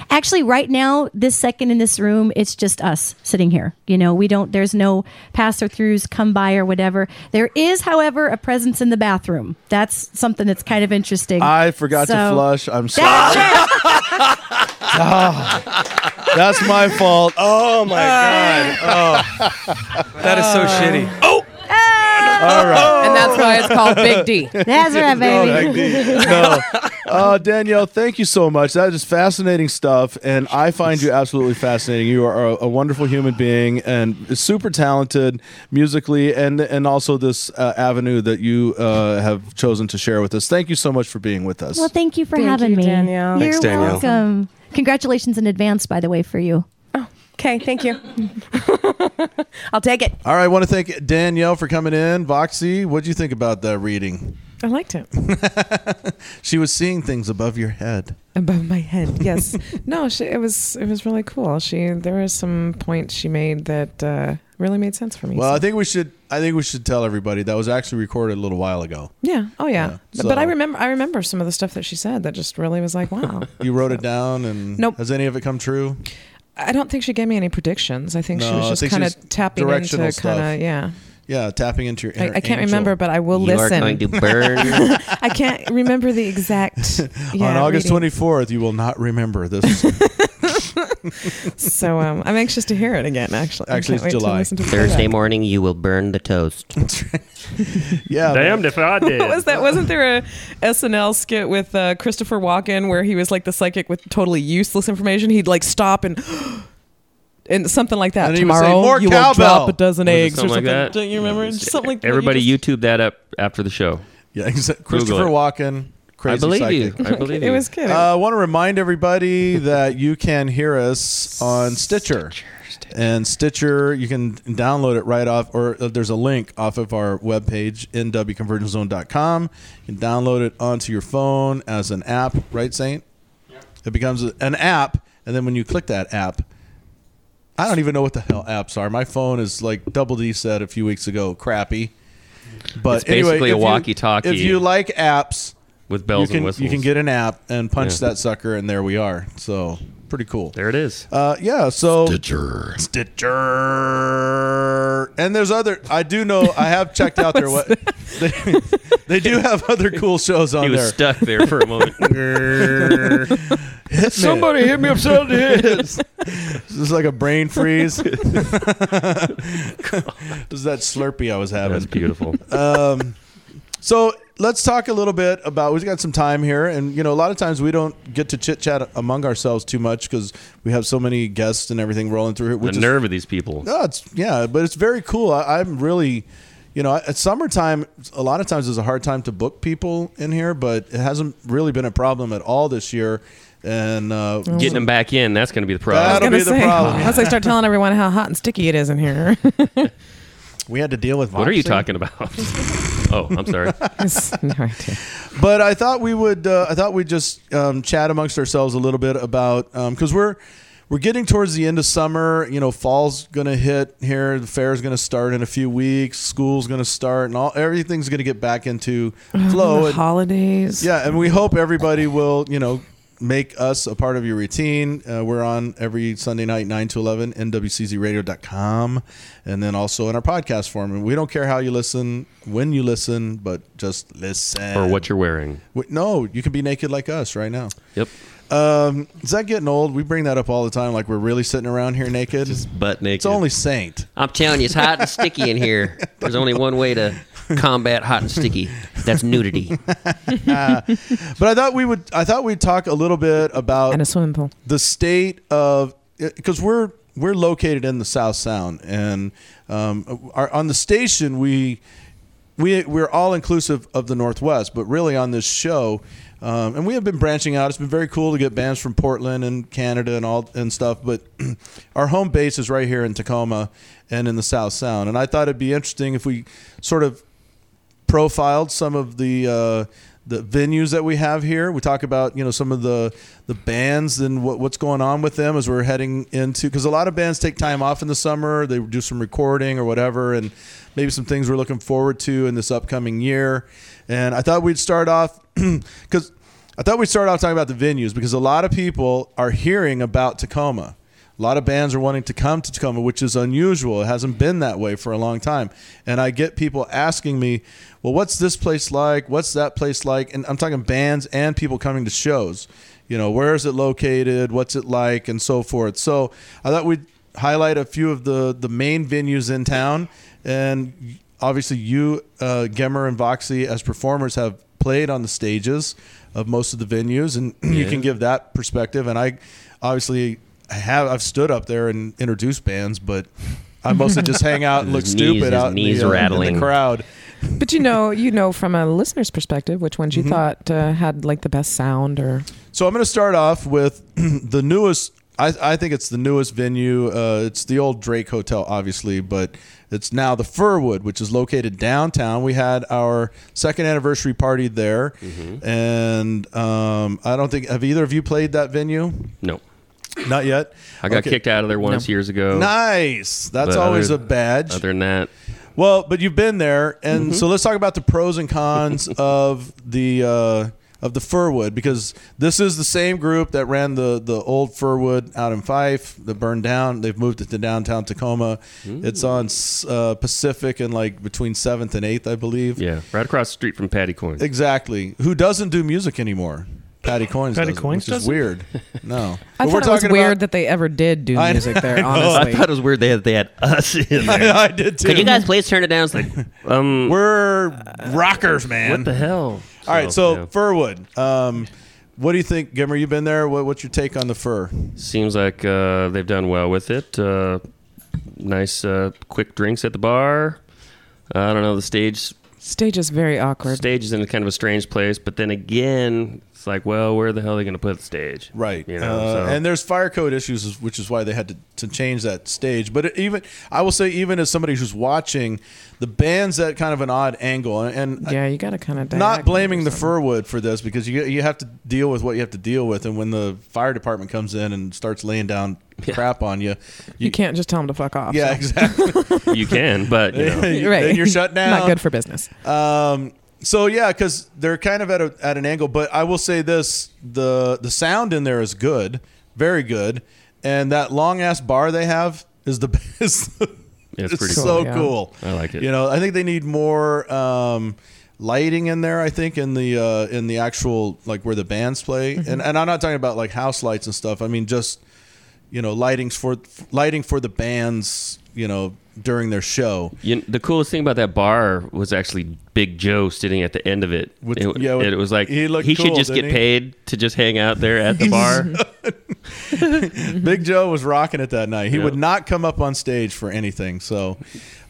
Actually, right now, this second in this room, it's just us sitting here. You know, we don't. There's no passer throughs come by or whatever. There is, however, a presence in the bathroom. That's something that's kind of interesting. I forgot to flush. I'm sorry. That's it. Ah, that's my fault. oh my ah. god, oh, that is so ah. shitty. Oh, ah. All right. and that's why it's called Big D. That's right, baby. no. Uh, Danielle, thank you so much. That is fascinating stuff, and I find you absolutely fascinating. You are a, a wonderful human being and super talented musically, and and also this uh, avenue that you uh, have chosen to share with us. Thank you so much for being with us. Well, thank you for Thank having you, me. Danielle. You're Thanks, Danielle. welcome. Congratulations in advance, by the way, for you. Okay, thank you. I'll take it. All right, I want to thank Danielle for coming in. Voxxy, what do you think about that reading? I liked it. She was seeing things above your head. above my head. Yes. no, she, it was it was really cool. She there were some points she made that uh, really made sense for me. Well, so- I think we should. I think we should tell everybody that was actually recorded a little while ago. yeah. Oh yeah. Yeah, But- but I remember I remember some of the stuff that she said that just really was like, wow. You wrote it down, and Nope. has any of it come true? I don't think she gave me any predictions. I think she No, I was just kind of tapping into kind of yeah. Yeah, tapping into your. I, inner I can't angel. remember, but I will you listen. are going to burn. I can't remember the exact. Yeah, On August twenty fourth, you will not remember this. So um, I'm anxious to hear it again. Actually, Actually, it's wait to July. to Thursday playback. morning, you will burn the toast. yeah, Damned if I did. What was that? Wasn't there a SNL skit with uh, Christopher Walken where he was like the psychic with totally useless information? He'd like stop and and something like that. And he would say, Tomorrow "More you cowbell." will drop a dozen Was it eggs or something like that? Don't you remember? Just something like that. Everybody You YouTube that up after the show. yeah. Exactly. Christopher it. Walken, crazy I believe psychic. you. I believe you. It was good. Uh, I want to remind everybody that you can hear us on Stitcher. And Stitcher, you can download it right off, or uh, there's a link off of our webpage, nwconvergencezone.com. You can download it onto your phone as an app, right, Saint? It becomes an app, and then when you click that app, I don't even know what the hell apps are. My phone is like Double D said a few weeks ago, crappy. But It's basically anyway, a walkie-talkie. If you like apps, with bells you can and whistles. you can get an app and punch Yeah. that sucker, and there we are. So pretty cool. There it is. Uh, yeah. So Stitcher. Stitcher. And there's other. I do know. I have checked out their what they, they do have other cool shows on He was there. stuck there for a moment. Somebody hit me upside the head. This is like a brain freeze. this is that Slurpee I was having. That's beautiful. Um, so let's talk a little bit about. We've got some time here, and you know, a lot of times we don't get to chit chat among ourselves too much because we have so many guests and everything rolling through here. The Which is, nerve of these people. no, it's yeah, but it's very cool. I, I'm really, you know, at summertime, a lot of times is a hard time to book people in here, but it hasn't really been a problem at all this year. And uh, Getting them back in, that's going to be the problem. That'll gonna be the say, problem. Once I start telling everyone how hot and sticky it is in here. we had to deal with. What are you talking about? oh, I'm sorry. no idea. but I thought we would. Uh, I thought we'd just um, chat amongst ourselves a little bit about because we're we're getting towards the end of summer. You know, fall's going to hit here. The fair's going to start in a few weeks. School's going to start, and all everything's going to get back into flow. The and, holidays. yeah, and we hope everybody will. You know. Make us a part of your routine. Uh, we're on every Sunday night, 9 to 11, nwczradio.com, and then also in our podcast form. And we don't care how you listen, when you listen, but just listen. or what you're wearing. Wait, no, you can be naked like us right now. Yep. Um, is that getting old? We bring that up all the time, like we're really sitting around here naked. Butt naked. it's only Saint. I'm telling you, it's hot and sticky in here. There's only one way to combat hot and sticky. That's nudity. But I thought we would. I thought we'd talk a little bit about And a swimming pool. the state of because we're we're located in the South Sound, and um, our, on the station we we we're all inclusive of the Northwest, but really on this show. Um, and we have been branching out. It's been very cool to get bands from Portland and Canada and all and stuff. But our home base is right here in Tacoma and in the South Sound. And I thought it'd be interesting if we sort of profiled some of the uh, the venues that we have here. We talk about you know some of the the bands and what, what's going on with them as we're heading into because a lot of bands take time off in the summer. They do some recording or whatever, and maybe some things we're looking forward to in this upcoming year. And I thought we'd start off because I thought we'd start off talking about the venues because a lot of people are hearing about Tacoma. A lot of bands are wanting to come to Tacoma, which is unusual. It hasn't been that way for a long time. And I get people asking me, well, what's this place like? What's that place like? And I'm talking bands and people coming to shows. You know, where is it located? What's it like? And so forth. So I thought we'd highlight a few of the, the main venues in town. And obviously, you, uh, Gemmer and Voxxy, as performers, have played on the stages of most of the venues, and you can give that perspective. And I obviously have I've stood up there and introduced bands, but I mostly just hang out and look His knees- stupid his out in the, uh, in the crowd. But you know, you know from a listener's perspective, which ones you Mm-hmm. thought uh, had like the best sound or So I'm going to start off with the newest. I, I think it's the newest venue. Uh, it's the old Drake Hotel, obviously, but it's now the Furwood, which is located downtown. We had our second anniversary party there, and um, I don't think have either of you played that venue? No. Not yet. I got Okay. kicked out of there once years ago. Nice. That's But always other- a badge. Other than that, Well, but you've been there, and Mm-hmm. so let's talk about the pros and cons of the uh, of the Furwood because this is the same group that ran the the old Furwood out in Fife that burned down. They've moved it to downtown Tacoma. It's on uh, Pacific and like between Seventh and Eighth, I believe. yeah, right across the street from Paddy Coyne. Exactly. Who doesn't do music anymore? Paddy Coyne's. Patty doesn't, Coins which is doesn't? weird. No, I But thought it was weird that they ever did do I- music there. I know. Honestly, I thought it was weird they had they had us in there. I, I did too. Could you guys please turn it down? It's like, Um, We're rockers, man. what the hell? All right, so yeah. Furwood. Um, what do you think, Gimmer? You've been there? What, what's your take on the fur? Seems like uh, they've done well with it. Uh, nice, uh, quick drinks at the bar. I don't know. The stage stage is very awkward. stage is in kind of a strange place, but then again, it's like, well, where the hell are they going to put the stage? Right. You know, Uh, so- And there's fire code issues, which is why they had to, to change that stage. But it, even I will say, even as somebody who's watching, the band's at kind of an odd angle, and, and yeah, you got to kind of not blaming the Furwood for this because you you have to deal with what you have to deal with, and when the fire department comes in and starts laying down crap on you, You can't just tell them to fuck off. yeah, so. exactly. you can, but you know. right. then you're shut down. Not good for business. Um, so yeah, because they're kind of at a, at an angle. But I will say this: the the sound in there is good, very good, and that long ass bar they have is the best. it's it's pretty so cool, yeah. cool. I like it. You know, I think they need more um, lighting in there. I think in the uh, in the actual like where the bands play, Mm-hmm. and and I'm not talking about like house lights and stuff. I mean just you know lightings for lighting for the bands. You know during their show. You, the coolest thing about that bar was actually Big Joe sitting at the end of it. With- it, yeah, with- it was like he he, looked should just get he? paid to just hang out there at the bar. Big Joe was rocking it that night. He Yeah. would not come up on stage for anything. So,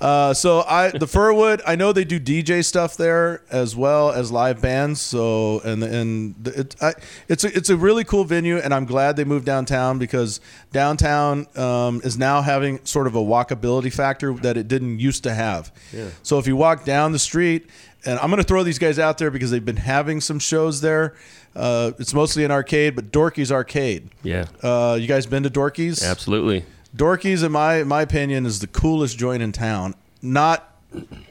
uh, so I the Furwood. I know they do DJ stuff there as well as live bands. So and and it, I, it's a, it's a really cool venue, and I'm glad they moved downtown because downtown um, is now having sort of a walkability factor that it didn't used to have. Yeah. So if you walk down the street, and I'm going to throw these guys out there because they've been having some shows there. Uh, it's mostly an arcade, but Dorky's Arcade. Yeah. Uh, you guys been to Dorky's? Absolutely. Dorky's, in my my opinion, is the coolest joint in town. Not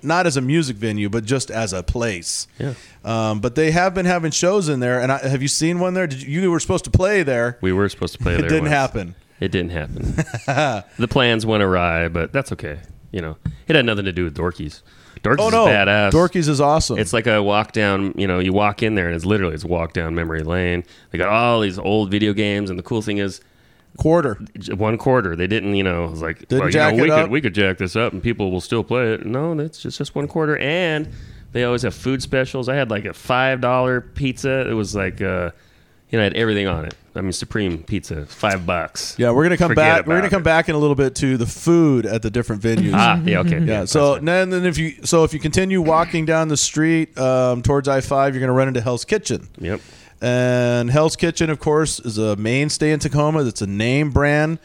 not as a music venue, but just as a place. Yeah. Um, but they have been having shows in there, and I, have you seen one there? Did you, you were supposed to play there? We were supposed to play It there. didn't once. happen. It didn't happen. the plans went awry, but that's okay. You know, it had nothing to do with Dorky's. Dorky's Oh, no. is badass. Dorky's is awesome. It's like a walk down. You know, you walk in there and it's literally it's a walk down memory lane. They got all these old video games, and the cool thing is quarter one quarter. They didn't. You know, it was like Didn't well, you jack know, we could up? we could jack this up and people will still play it. No, that's just just one quarter, and they always have food specials. I had like a five dollar pizza. It was like. uh you know, it had everything on it. I mean, Supreme Pizza, five bucks. Yeah, we're gonna come Forget back. We're gonna come it. back in a little bit to the food at the different venues. Ah, yeah, okay. yeah. Yeah, so then, then if you so if you continue walking down the street um, towards I five, you're gonna run into Hell's Kitchen. Yep. And Hell's Kitchen, of course, is a mainstay in Tacoma. It's a name brand.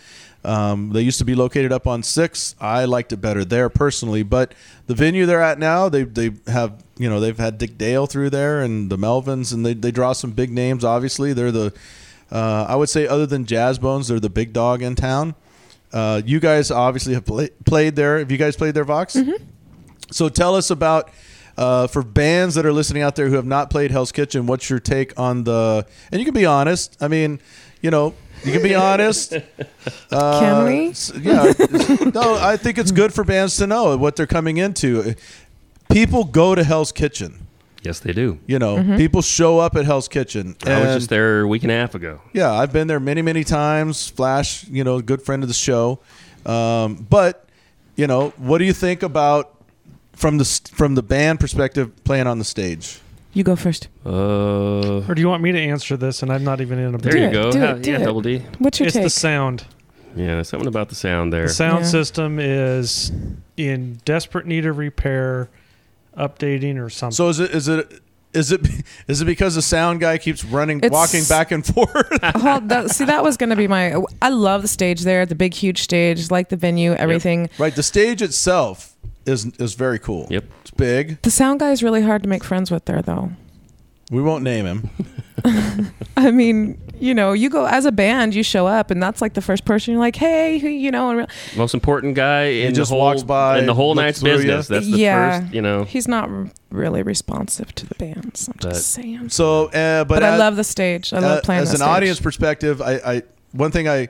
Um, they used to be located up on Six. I liked it better there personally, but the venue they're at now, they they have you know they've had Dick Dale through there and the Melvins, and they they draw some big names. Obviously, they're the uh, I would say other than Jazzbones, they're the big dog in town. Uh, you guys obviously have play, played there. Have you guys played there, Vox? So tell us about uh, for bands that are listening out there who have not played Hell's Kitchen. What's your take on the? And you can be honest. I mean, you know, you can be honest. Uh, Can we? Yeah. no, I think it's good for bands to know what they're coming into. People go to Hell's Kitchen. Yes, they do. You know, Mm-hmm. people show up at Hell's Kitchen. I was just there a week and a half ago. yeah, I've been there many, many times. Flash, you know, good friend of the show. Um, but you know, what do you think about from the from the band perspective playing on the stage? You go first. Uh, Or do you want me to answer this? And I'm not even in a there Do you it, go. do Ha- it, do yeah, it. double D. What's your it's take? the sound. Yeah, there's something about the sound there. The sound Yeah. system is in desperate need of repair, updating, or something. So is it is it is it is it because the sound guy keeps running, It's- walking back and forth? Hold, that, see, that was going to be my. I love the stage there, the big, huge stage, like the venue, everything. right. The stage itself is is very cool. Yep. It's big. The sound guy is really hard to make friends with there, though. We won't name him. I mean, you know, you go as a band, you show up, and that's like the first person you're like, hey, who, you know, and re- Most important guy in just the whole walks by, in the whole night's through ya. business. That's the Yeah. first, you know. he's not really responsive to the bands. I'm But- just saying. So, uh, but, But, I love the stage. I love uh, playing as the an stage. audience perspective, I, I one thing I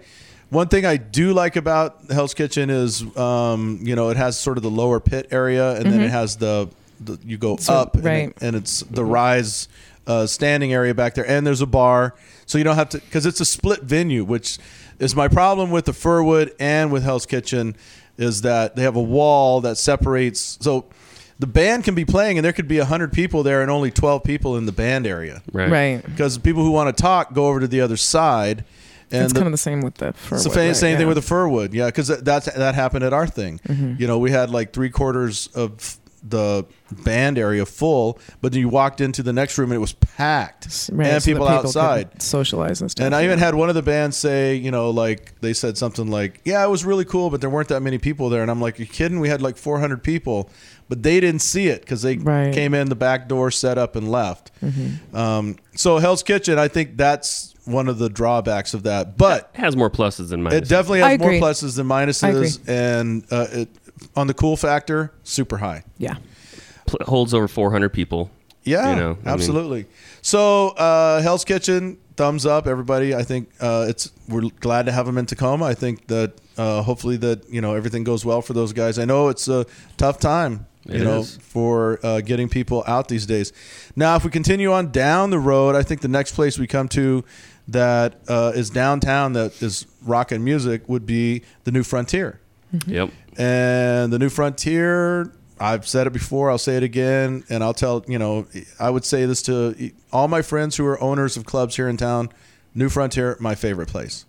one thing I do like about Hell's Kitchen is um, you know it has sort of the lower pit area, and then it has the, the you go So- up, and, right. it- and it's the rise uh, standing area back there, and there's a bar, so you don't have to because it's a split venue, which is my problem with the Furwood and with Hell's Kitchen is that they have a wall that separates so. The band can be playing, and there could be hundred people there, and only twelve people in the band area Right. right. because people who want to talk go over to the other side. And it's the- kind of the same with the. it's Furwood, the same, right? same thing Yeah. with the Furwood, yeah, because that that's, that happened at our thing. Mm-hmm. You know, we had like three quarters of the band area full, but then you walked into the next room and it was packed, Right, and so the people, outside. socialize and stuff. And I even had one of the bands say, you know, like they said something like, "Yeah, it was really cool, but there weren't that many people there." And I'm like, "You kidding? We had like 400 people, but they didn't see it because they Right. Mm-hmm. came in the back door, set up, and left." Um, so Hell's Kitchen, I think that's one of the drawbacks of that, but It has more pluses than minuses. it definitely has more pluses than minuses, and uh, it, on the cool factor, super high. Yeah. Pl- holds over 400 people. Yeah, you know, I mean, absolutely. so uh, Hell's Kitchen, thumbs up, everybody. I think uh, it's we're glad to have them in Tacoma. I think that uh, hopefully that you know everything goes well for those guys. I know it's a tough time. You It know, is. for uh, getting people out these days. Now, if we continue on down the road, I think the next place we come to that uh, is downtown that is rock and music would be the New Frontier. Yep. And the New Frontier, I've said it before, I'll say it again, and I'll tell, you know, I would say this to all my friends who are owners of clubs here in town. New Frontier, my favorite place.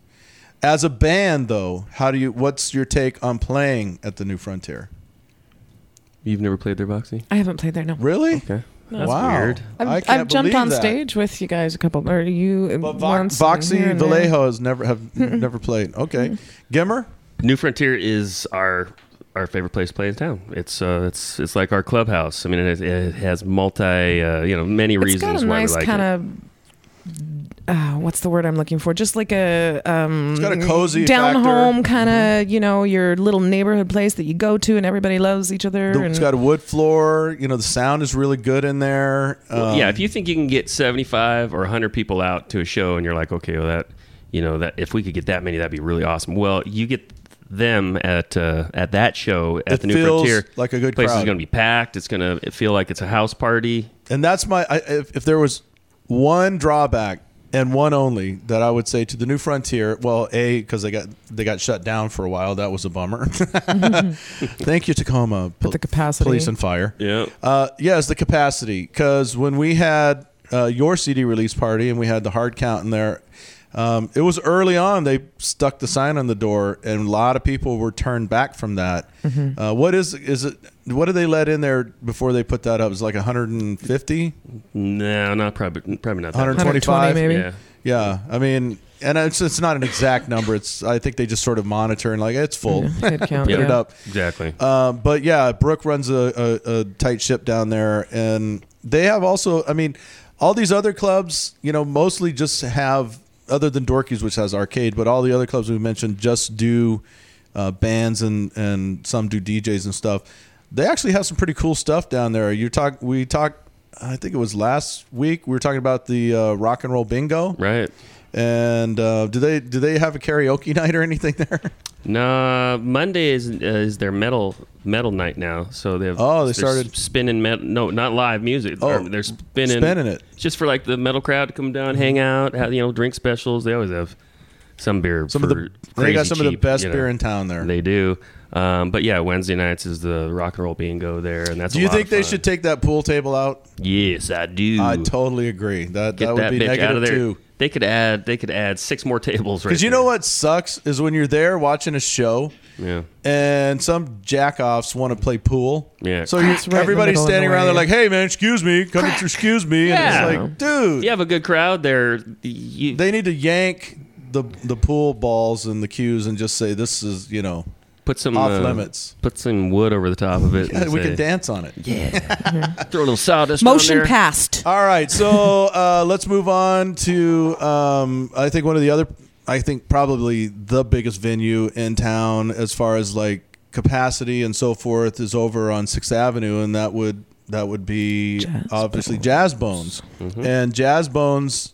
As a band, though, how do you? What's your take on playing at the New Frontier? You've never played there, Voxxy? I haven't played there. No. Really? Okay. No. wow. weird. I've, I can't I've jumped on that. stage with you guys a couple, or you But Vo- once. and Voxxy here and there. Vallejo has never have never played. Okay, Gimmer. New Frontier is our our favorite place to play in town. It's uh, it's it's like our clubhouse. I mean, it, it has multi, uh, you know, many It's reasons got a why nice we like kind it. of. Uh, what's the word I'm looking for? Just like a um, It's got a cozy down factor. home kind of, you know, your little neighborhood place that you go to and everybody loves each other. The- and It's got a wood floor. You know, the sound is really good in there. Well, Um, yeah, if you think you can get 75 or 100 people out to a show and you're like, okay, well, that, you know, that if we could get that many, that'd be really awesome. Well, you get them at uh, at that show at It the New feels Frontier. like a good place is going to be packed. It's going to feel like it's a house party. and that's my. I, if, if there was one drawback and one only that I would say to the New Frontier, well, a because they got they got shut down for a while. That was a bummer. Thank you, Tacoma. Pol- the capacity. police and fire. Yeah. Uh, yes, the capacity. Because when we had uh, your CD release party and we had the hard count in there, um, it was early on. They stuck the sign on the door, and a lot of people were turned back from that. Mm-hmm. Uh, what is is it? What did they let in there before they put that up? It was like 150, No, not probably probably not that 125 maybe. Yeah. Yeah, I mean, and it's it's not an exact number. It's I think they just sort of monitor and like it's full. Yeah, head count, Put it up. Exactly. Um, but yeah, Brooke runs a, a, a tight ship down there, and they have also. I mean, all these other clubs, you know, mostly just have other than Dorky's, which has arcade, but all the other clubs we mentioned just do uh, bands and and some do DJs and stuff. They actually have some pretty cool stuff down there. You talk, we talked. I think it was last week. We were talking about the uh, rock and roll bingo, Right. and uh, do they do they have a karaoke night or anything there? No, Monday is uh, is their metal metal night now. So they have Oh, they started- spinning metal. No, not live music. Oh, they're spinning spinning it. It's just for like the metal crowd to come down, hang out, have, you know, drink specials. They always have some beer. Some for of the they got some of the best you know. beer in town there. They do. Um, but yeah, Wednesday nights is the rock and roll bingo there, and that's. Do you think they should take that pool table out? Yes, I do. I totally agree. That Get that would that be negative out of there. too. They could add. They could add six more tables right. Because you know what sucks is when you're there watching a show Yeah. and some jackoffs want to play pool. Yeah. So you, It's right everybody's standing around they're like, "Hey man, excuse me, come to excuse me," Yeah. and it's like, dude, If you have a good crowd there. You, they need to yank the the pool balls and the cues and just say, "This is you know put some off uh, limits." Put some wood over the top of it. Yeah, we say, can dance on it. Yeah. Throw a little sawdust. Motion on there. passed. All right, so uh, let's move on to um, I think one of the other I think probably the biggest venue in town as far as like capacity and so forth is over on Sixth Avenue, and that would that would be Jazz obviously Jazzbones, and Jazzbones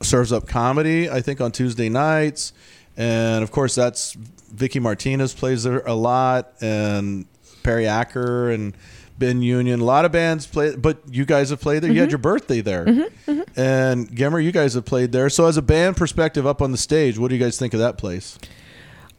serves up comedy I think on Tuesday nights, and of course that's Vicci Martinez plays there a lot, and Perry Acker and Ben Union. A lot of bands play, but you guys have played there. You had mm-hmm. your birthday there, mm-hmm, mm-hmm. and Gemmer, you guys have played there. So, as a band perspective, up on the stage, what do you guys think of that place?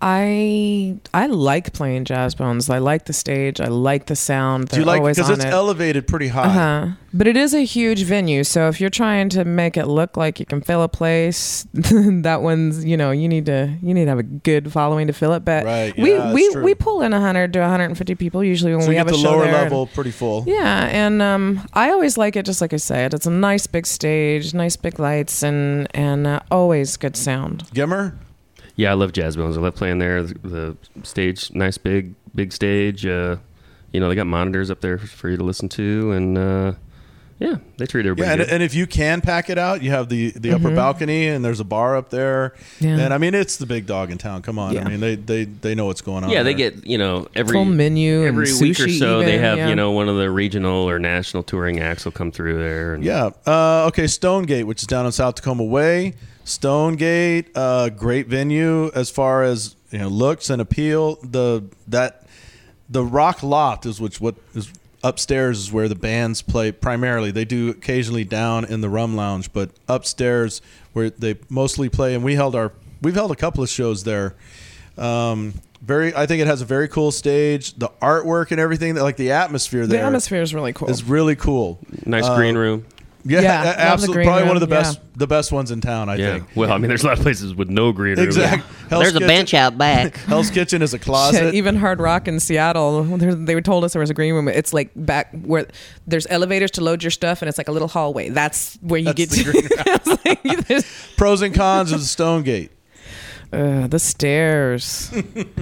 I I like playing Jazzbones. I like the stage. I like the sound. Do you like because it's it. elevated pretty high? Uh-huh. But it is a huge venue, so if you're trying to make it look like you can fill a place, that one's you know you need to you need to have a good following to fill it. But Right, we yeah, we true. we pull in 100 to 150 people usually when So we have get a the show lower there. level pretty full. Yeah, and um, I always like it just like I said. It's a nice big stage, nice big lights, and and uh, always good sound. Gemmer, Yeah, I love Jazzbones. I love playing there. The, the stage, nice big big stage. Uh, you know, they got monitors up there for you to listen to, and uh, Yeah, they treat everybody Yeah, and, good. and if you can pack it out, you have the the upper Mhm. balcony, and there's a bar up there. Yeah. And I mean, it's the big dog in town. Come on, Yeah. I mean, they they they know what's going on. yeah, they there. get you know every Full menu and every week or sushi so they have yeah. you know one of the regional or national touring acts will come through there. And Yeah. Uh, okay, Stonegate, which is down on South Tacoma Way. Stonegate, uh, great venue as far as you know looks and appeal. The that the Rock Loft is which what is upstairs is where the bands play primarily. They do occasionally down in the Rum Lounge, but upstairs where they mostly play. And we held our we've held a couple of shows there. Um, very, I think it has a very cool stage. The artwork and everything, like the atmosphere there, The atmosphere is really cool. is really cool. nice Uh, green room. Yeah, Yeah, love absolutely. green Probably one of the best, yeah. the best ones in town. I yeah. think. Well, I mean, there's a lot of places with no green room. Exactly. Hell's There's a bench out back. Hell's Kitchen is a Shit, closet. even Hard Rock in Seattle, they told us there was a green room. It's like back where there's elevators to load your stuff, and it's like a little hallway. That's where you That's get the to. green It's like, Pros and cons of the Stonegate. uh, the stairs,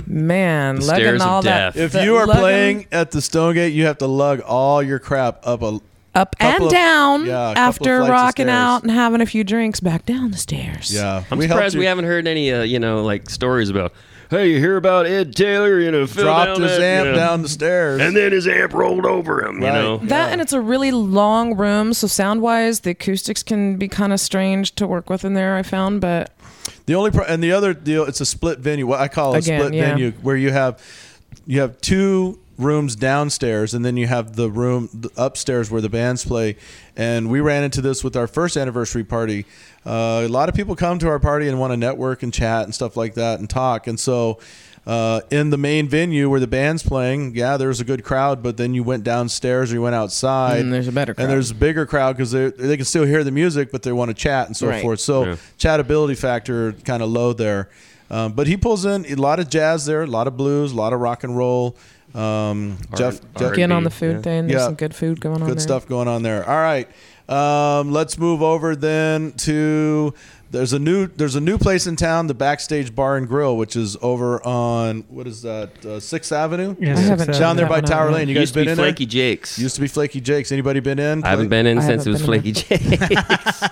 man, The lugging stairs of all death. that. If the you are lugging playing at the Stonegate, you have to lug all your crap up a up couple and of- down yeah, a couple of after rocking out and having a few drinks back down the stairs. yeah. I'm we surprised we haven't heard any uh, you know like stories about. Hey, you hear about Ed Taylor? You know, fell dropped down his that, amp you know, down the stairs. and then his amp rolled over him. You know, That and it's a really long room, so sound wise, the acoustics can be kind of strange to work with in there. I found, but The only pro- and the other deal, it's a split venue. What I call a Again, split yeah. venue, where you have you have two rooms downstairs, and then you have the room upstairs where the bands play. And we ran into this with our first anniversary party. Uh, a lot of people come to our party and want to network and chat and stuff like that and talk. And so. Uh, in the main venue where the band's playing, yeah, there was a good crowd, but then you went downstairs or you went outside, And there's a better crowd. and there's a bigger crowd because they they can still hear the music, but they want to chat and so Right. forth. So Yeah. chatability factor kind of low there. Um, but he pulls in a lot of jazz there, a lot of blues, a lot of rock and roll. Um, Jeff, Jeff get on the food yeah. thing. There's Yeah. some good food going on. good there. stuff going on there. All right, um, let's move over then to there's a new there's a new place in town, the Backstage Bar and Grill, which is over on what is that uh, Sixth Avenue? Yeah, I Sixth haven't- down there by Tower Lane. You guys used to been be in Flaky there? Jake's. Used to be Flaky Jake's. Anybody been in? I haven't been in I since it was haven't Flaky Jake's.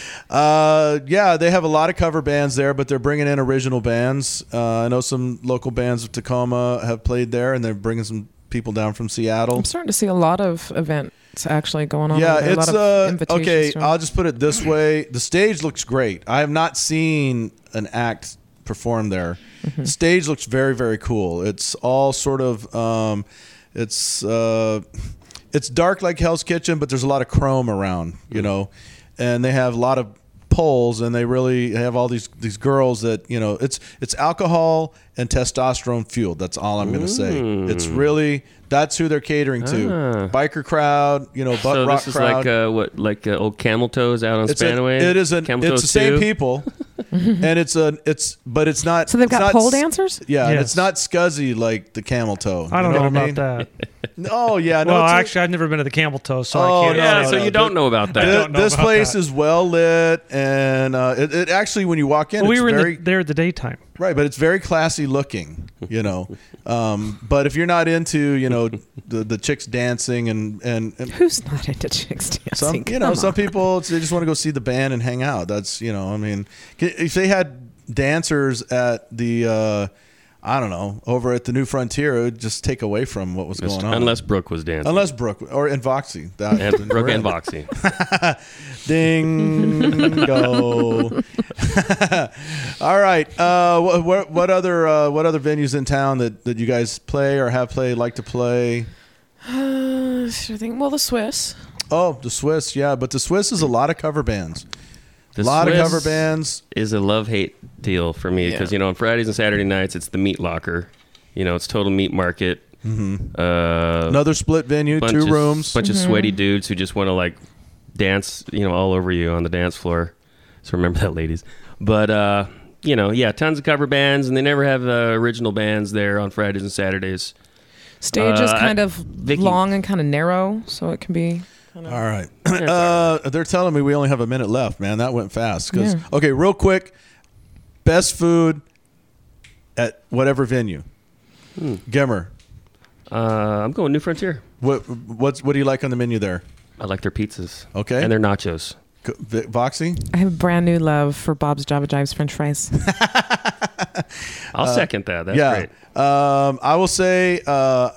Uh, yeah, they have a lot of cover bands there, but they're bringing in original bands. Uh, I know some local bands of Tacoma have played there, and they're bringing some people down from Seattle. I'm starting to see a lot of events actually going on. Yeah, it's a lot of uh, invitations okay. I'll just put it this way: the stage looks great. I have not seen an act perform there. Mm-hmm. The stage looks very, very cool. It's all sort of, um, it's uh, it's dark like Hell's Kitchen, but there's a lot of chrome around, you know, and they have a lot of poles and they really have all these these girls that you know it's it's alcohol and testosterone fueled that's all i'm going to say it's really that's who they're catering to Ah. biker crowd you know butt so rock this is crowd like uh, what, like uh, old Camel Toes out on it's a, Spanaway. it is an Camel it's Toes the same 2? people and it's a it's but it's not so they've got not pole dancers. yeah and Yes. it's not scuzzy like the camel toe I don't You know, what about mean? that. oh yeah no well, it's a- actually, I've never been to the Camel Toe, so Oh, I can't. no, Yeah, no, so no. you don't know about that. I don't know this about place that. is well lit and uh, it, it actually when you walk in Well, we it's were very in the, there at the daytime. Right, but it's very classy looking, you know. Um, but if you're not into, you know, the the chicks dancing and and, and Who's not into chicks dancing? some, you Come know, some on. people they just want to go see the band and hang out. That's you know, I mean, if they had dancers at the, uh, I don't know, over at the New Frontier, it would just take away from what was going on. Unless Brooke was dancing. unless Brooke or and Voxxy, that and Brooke and Voxxy. Dingo. All right. Uh, what, what what other uh, what other venues in town that, that you guys play or have played, like to play? Uh, sure thing. Well, the Swiss. Oh, the Swiss, yeah, but the Swiss is a lot of cover bands. The a lot Swiss of cover bands. is a love hate deal for me because Yeah. you know on Fridays and Saturday nights it's the meat locker. You know it's total meat market. Mm-hmm. Uh, Another split venue, two of, rooms. bunch of sweaty dudes who just want to like dance, you know, all over you on the dance floor. So remember that, ladies. But uh, you know, yeah, tons of cover bands, and they never have uh, original bands there on Fridays and Saturdays. Stage is Uh, kind I- of Vicky- long and kind of narrow, so it can be. All right. Uh, they're telling me we only have a minute left, man. That went fast. 'Cause- Yeah. Okay, real quick. Best food at whatever venue. Hmm. Gemmer, Uh, I'm going New Frontier. what what's what do you like on the menu there? I like their pizzas. Okay. And their nachos. Co- Voxxy? I have a brand new love for Bob's Java Jives French fries. I'll Uh, second that. That's yeah. great. Um, I will say uh,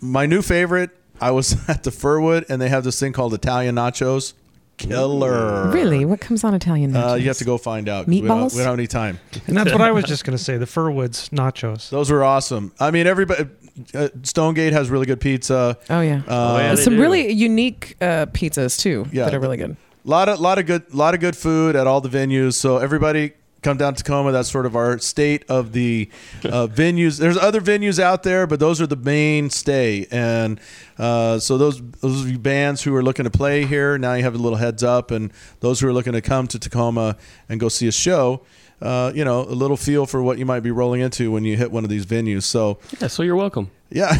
my new favorite. I was at the Furwood, and they have this thing called Italian nachos. Killer. really? What comes on Italian? Uh, nachos? you have to go find out. 'cause We don't, Meatballs? we don't have any time. And that's what I was just going to say. The Furwoods nachos. Those were awesome. I mean, everybody. Uh, Stonegate has really good pizza. Oh yeah. Uh, There's some really unique uh, pizzas too Yeah. that are really good. lot of lot of good lot of good food at all the venues. So everybody come down to Tacoma. That's sort of our state of the uh, venues. There's other venues out there, but those are the mainstay. And uh, so those those of you bands who are looking to play here now you have a little heads up, and those who are looking to come to Tacoma and go see a show. Uh, you know, a little feel for what you might be rolling into when you hit one of these venues. So, Yeah, so you're welcome. yeah.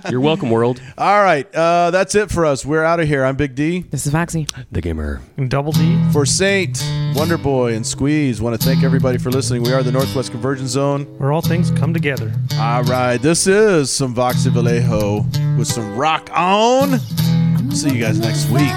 You're welcome, world. All right. Uh, that's it for us. We're out of here. I'm Big D. This is Voxxy. The gamer. And Double D. For Saint, Wonder Boy, and Squeeze, want to thank everybody for listening. We are the Northwest Convergence Zone. Where all things come together. All right. This is some Voxxy Vallejo with some rock on. See you guys next week.